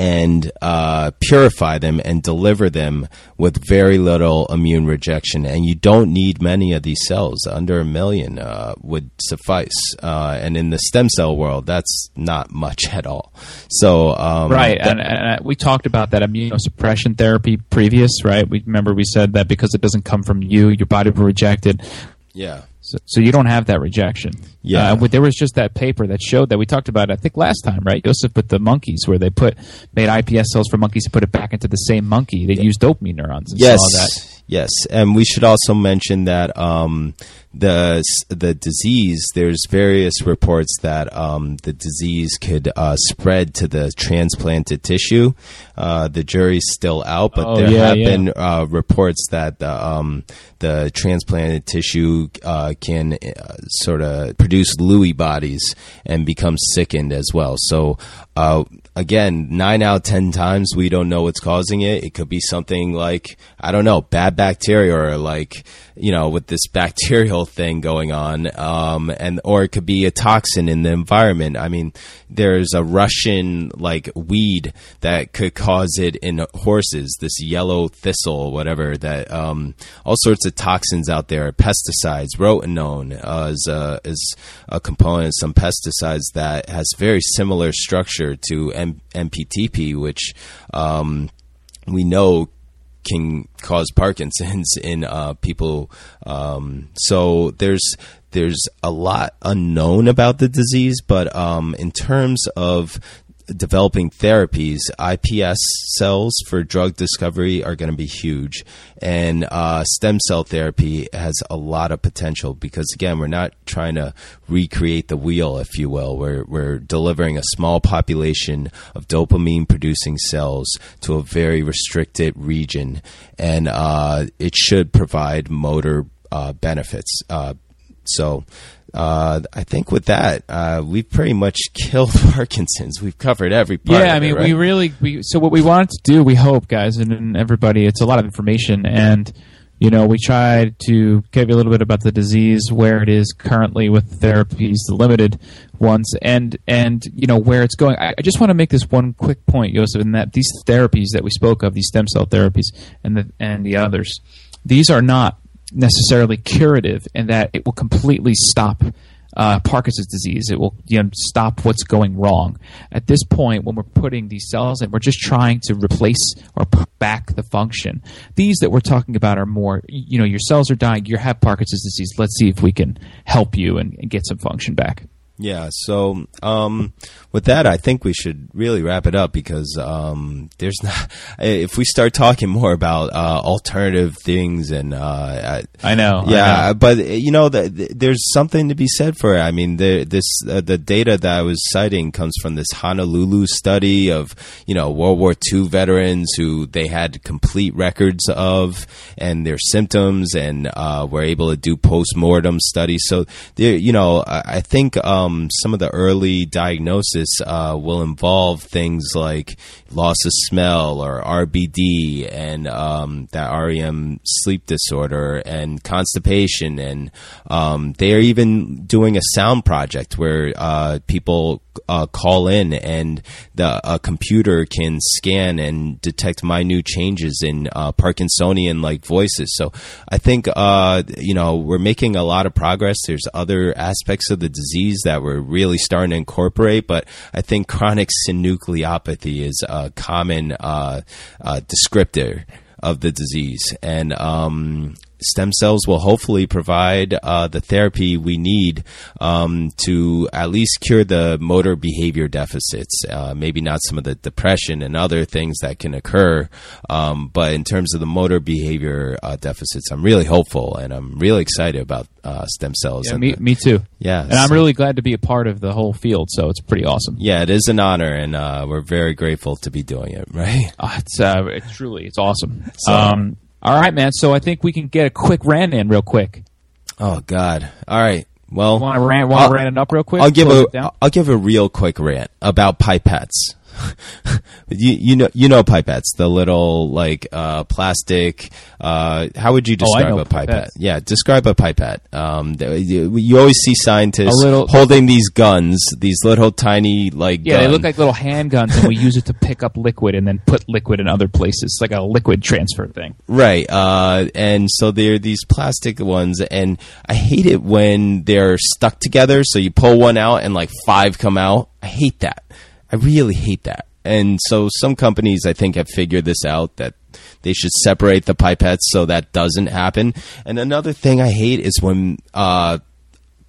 and uh, purify them and deliver them with very little immune rejection. And you don't need many of these cells. Under a million uh, would suffice. Uh, and in the stem cell world, that's not much at all. So um, right, and, and, we talked about that immunosuppression therapy previous, right? We remember we said that because it doesn't come from you, your body will reject it. Yeah. So, so, you don't have that rejection. Yeah. Uh, there was just that paper that showed that we talked about. I think last time, right, Joseph, with the monkeys, where they put made iPS cells for monkeys and put it back into the same monkey. They yeah. used dopamine neurons. And yes. Saw that. Yes, and we should also mention that um, the the disease. There's various reports that um, the disease could uh, spread to the transplanted tissue. Uh, the jury's still out, but oh, there yeah, have yeah. been uh, reports that the um, the transplanted tissue uh, can uh, sort of produce Lewy bodies and become sickened as well. So uh, again, nine out of ten times we don't know what's causing it. It could be something like I don't know, bad bacteria or like you know with this bacterial thing going on, um, and or it could be a toxin in the environment. I mean, there's a Russian like weed that could cause it in horses. This yellow thistle, whatever that, um, all sorts of toxins out there. Pesticides, rotenone uh, is a is a component of some pesticides that has very similar structure to M- MPTP, which um, we know can cause Parkinson's in uh, people. Um, so there's there's a lot unknown about the disease, but um, in terms of developing therapies, iPS cells for drug discovery are going to be huge, and uh, stem cell therapy has a lot of potential because again, we're not trying to recreate the wheel, if you will. We're we're delivering a small population of dopamine producing cells to a very restricted region, and uh, it should provide motor uh, benefits. Uh, so uh, I think with that, uh, we've pretty much killed Parkinson's. We've covered every part. Yeah, I mean, it, right? we really we so what we wanted to do, we hope, guys, and, and, everybody, it's a lot of information, and you know, we tried to give you a little bit about the disease, where it is currently with therapies, the limited ones, and and you know where it's going. I, I just want to make this one quick point, Joseph, in that these therapies that we spoke of, these stem cell therapies, and the and the others, these are not necessarily curative in that it will completely stop uh, Parkinson's disease. It will you know, stop what's going wrong. At this point, when we're putting these cells in, we're just trying to replace or put back the function. These that we're talking about are more, you know, your cells are dying, you have Parkinson's disease. Let's see if we can help you and, and get some function back. Yeah. So um, with that, I think we should really wrap it up because um, there's not. If we start talking more about uh, alternative things and uh, I know, yeah, I know. but you know, the, the, there's something to be said for it. I mean, the, this uh, the data that I was citing comes from this Honolulu study of you know World War II veterans who they had complete records of and their symptoms and uh, were able to do post mortem studies. So there, you know, I, I think. Um, um, some of the early diagnosis uh, will involve things like loss of smell or RBD and um, that REM sleep disorder and constipation. And um, they are even doing a sound project where uh, people uh, call in and the computer can scan and detect minute changes in uh, Parkinsonian like voices. So I think uh, you know we're making a lot of progress. There's other aspects of the disease that we're really starting to incorporate, but I think chronic synucleinopathy is a common uh, uh, descriptor of the disease, and um, stem cells will hopefully provide uh, the therapy we need um, to at least cure the motor behavior deficits. Uh, maybe not some of the depression and other things that can occur, um, but in terms of the motor behavior uh, deficits, I'm really hopeful and I'm really excited about uh, stem cells. Yeah, me, the, me too. Yeah, and so, I'm really glad to be a part of the whole field. So it's pretty awesome. Yeah, it is an honor, and uh, we're very grateful to be doing it. Right? Uh, it's it's truly it's awesome. So, um, all right, man. So I think we can get a quick rant in real quick. Oh God! All right, Well, Want to rant? Want to rant it up real quick? I'll give Close a will give a real quick rant about pipettes. You you know you know pipettes, the little like uh, plastic. Uh, how would you Oh, describe know a pipette? pipettes. Yeah, describe a pipette. Um, you, you always see scientists little- holding these guns, these little tiny like Yeah, they look like little handguns, and we use it to pick up liquid and then put liquid in other places, It's like a liquid transfer thing. Right. Uh, and so they're these plastic ones, and I hate it when they're stuck together. So you pull one out and like five come out. I hate that. I really hate that. And so some companies, I think, have figured this out that they should separate the pipettes so that doesn't happen. And another thing I hate is when uh,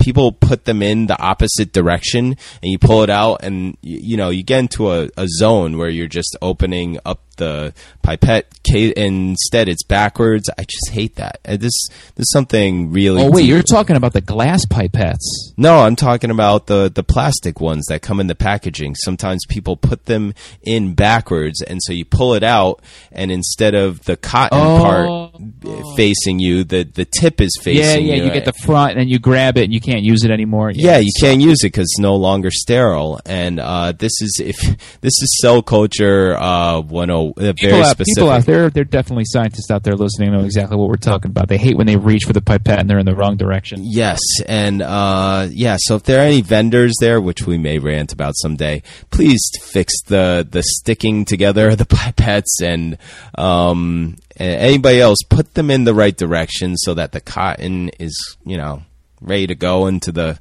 people put them in the opposite direction and you pull it out and you, you know you get into a, a zone where you're just opening up the pipette. Instead, it's backwards. I just hate that. Uh, this this something really. Oh wait, you're talking about the glass pipettes? No, I'm talking about the the plastic ones that come in the packaging. Sometimes people put them in backwards, and so you pull it out, and instead of the cotton oh. part facing you, the the tip is facing. Yeah, yeah. You, you get the front, and you grab it, and you can't use it anymore. Yeah, yeah you can't use it because it's no longer sterile. And uh, this is if this is cell culture uh, 101 know, a people very out, specific. People out there, they're definitely scientists out there listening know exactly what we're talking about. They hate when they reach for the pipette and they're in the wrong direction. Yes, and uh, yeah. So if there are any vendors there, which we may rant about someday, please fix the the sticking together of the pipettes and um, anybody else put them in the right direction so that the cotton is you know ready to go into the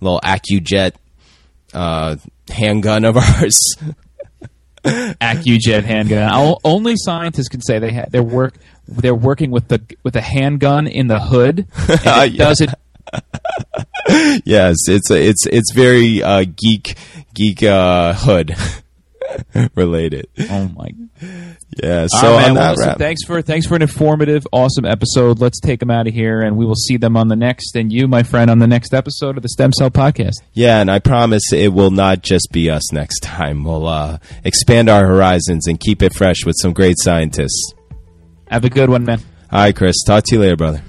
little AccuJet uh, handgun of ours. AccuJet handgun. O- Only scientists can say they ha- they're work they're working with the with a handgun in the hood. And it Yeah. does it yes, it's it's it's very uh, geek geek uh, hood related. Oh my! Yeah. So right, man. on Well, that listen, wrap, thanks for thanks for an informative, awesome episode. Let's take them out of here, and we will see them on the next, and you, my friend, on the next episode of the Stem Cell Podcast. yeah, and I promise it will not just be us next time. We'll uh, expand our horizons and keep it fresh with some great scientists. Have a good one, man. All right, Chris. Talk to you later, brother.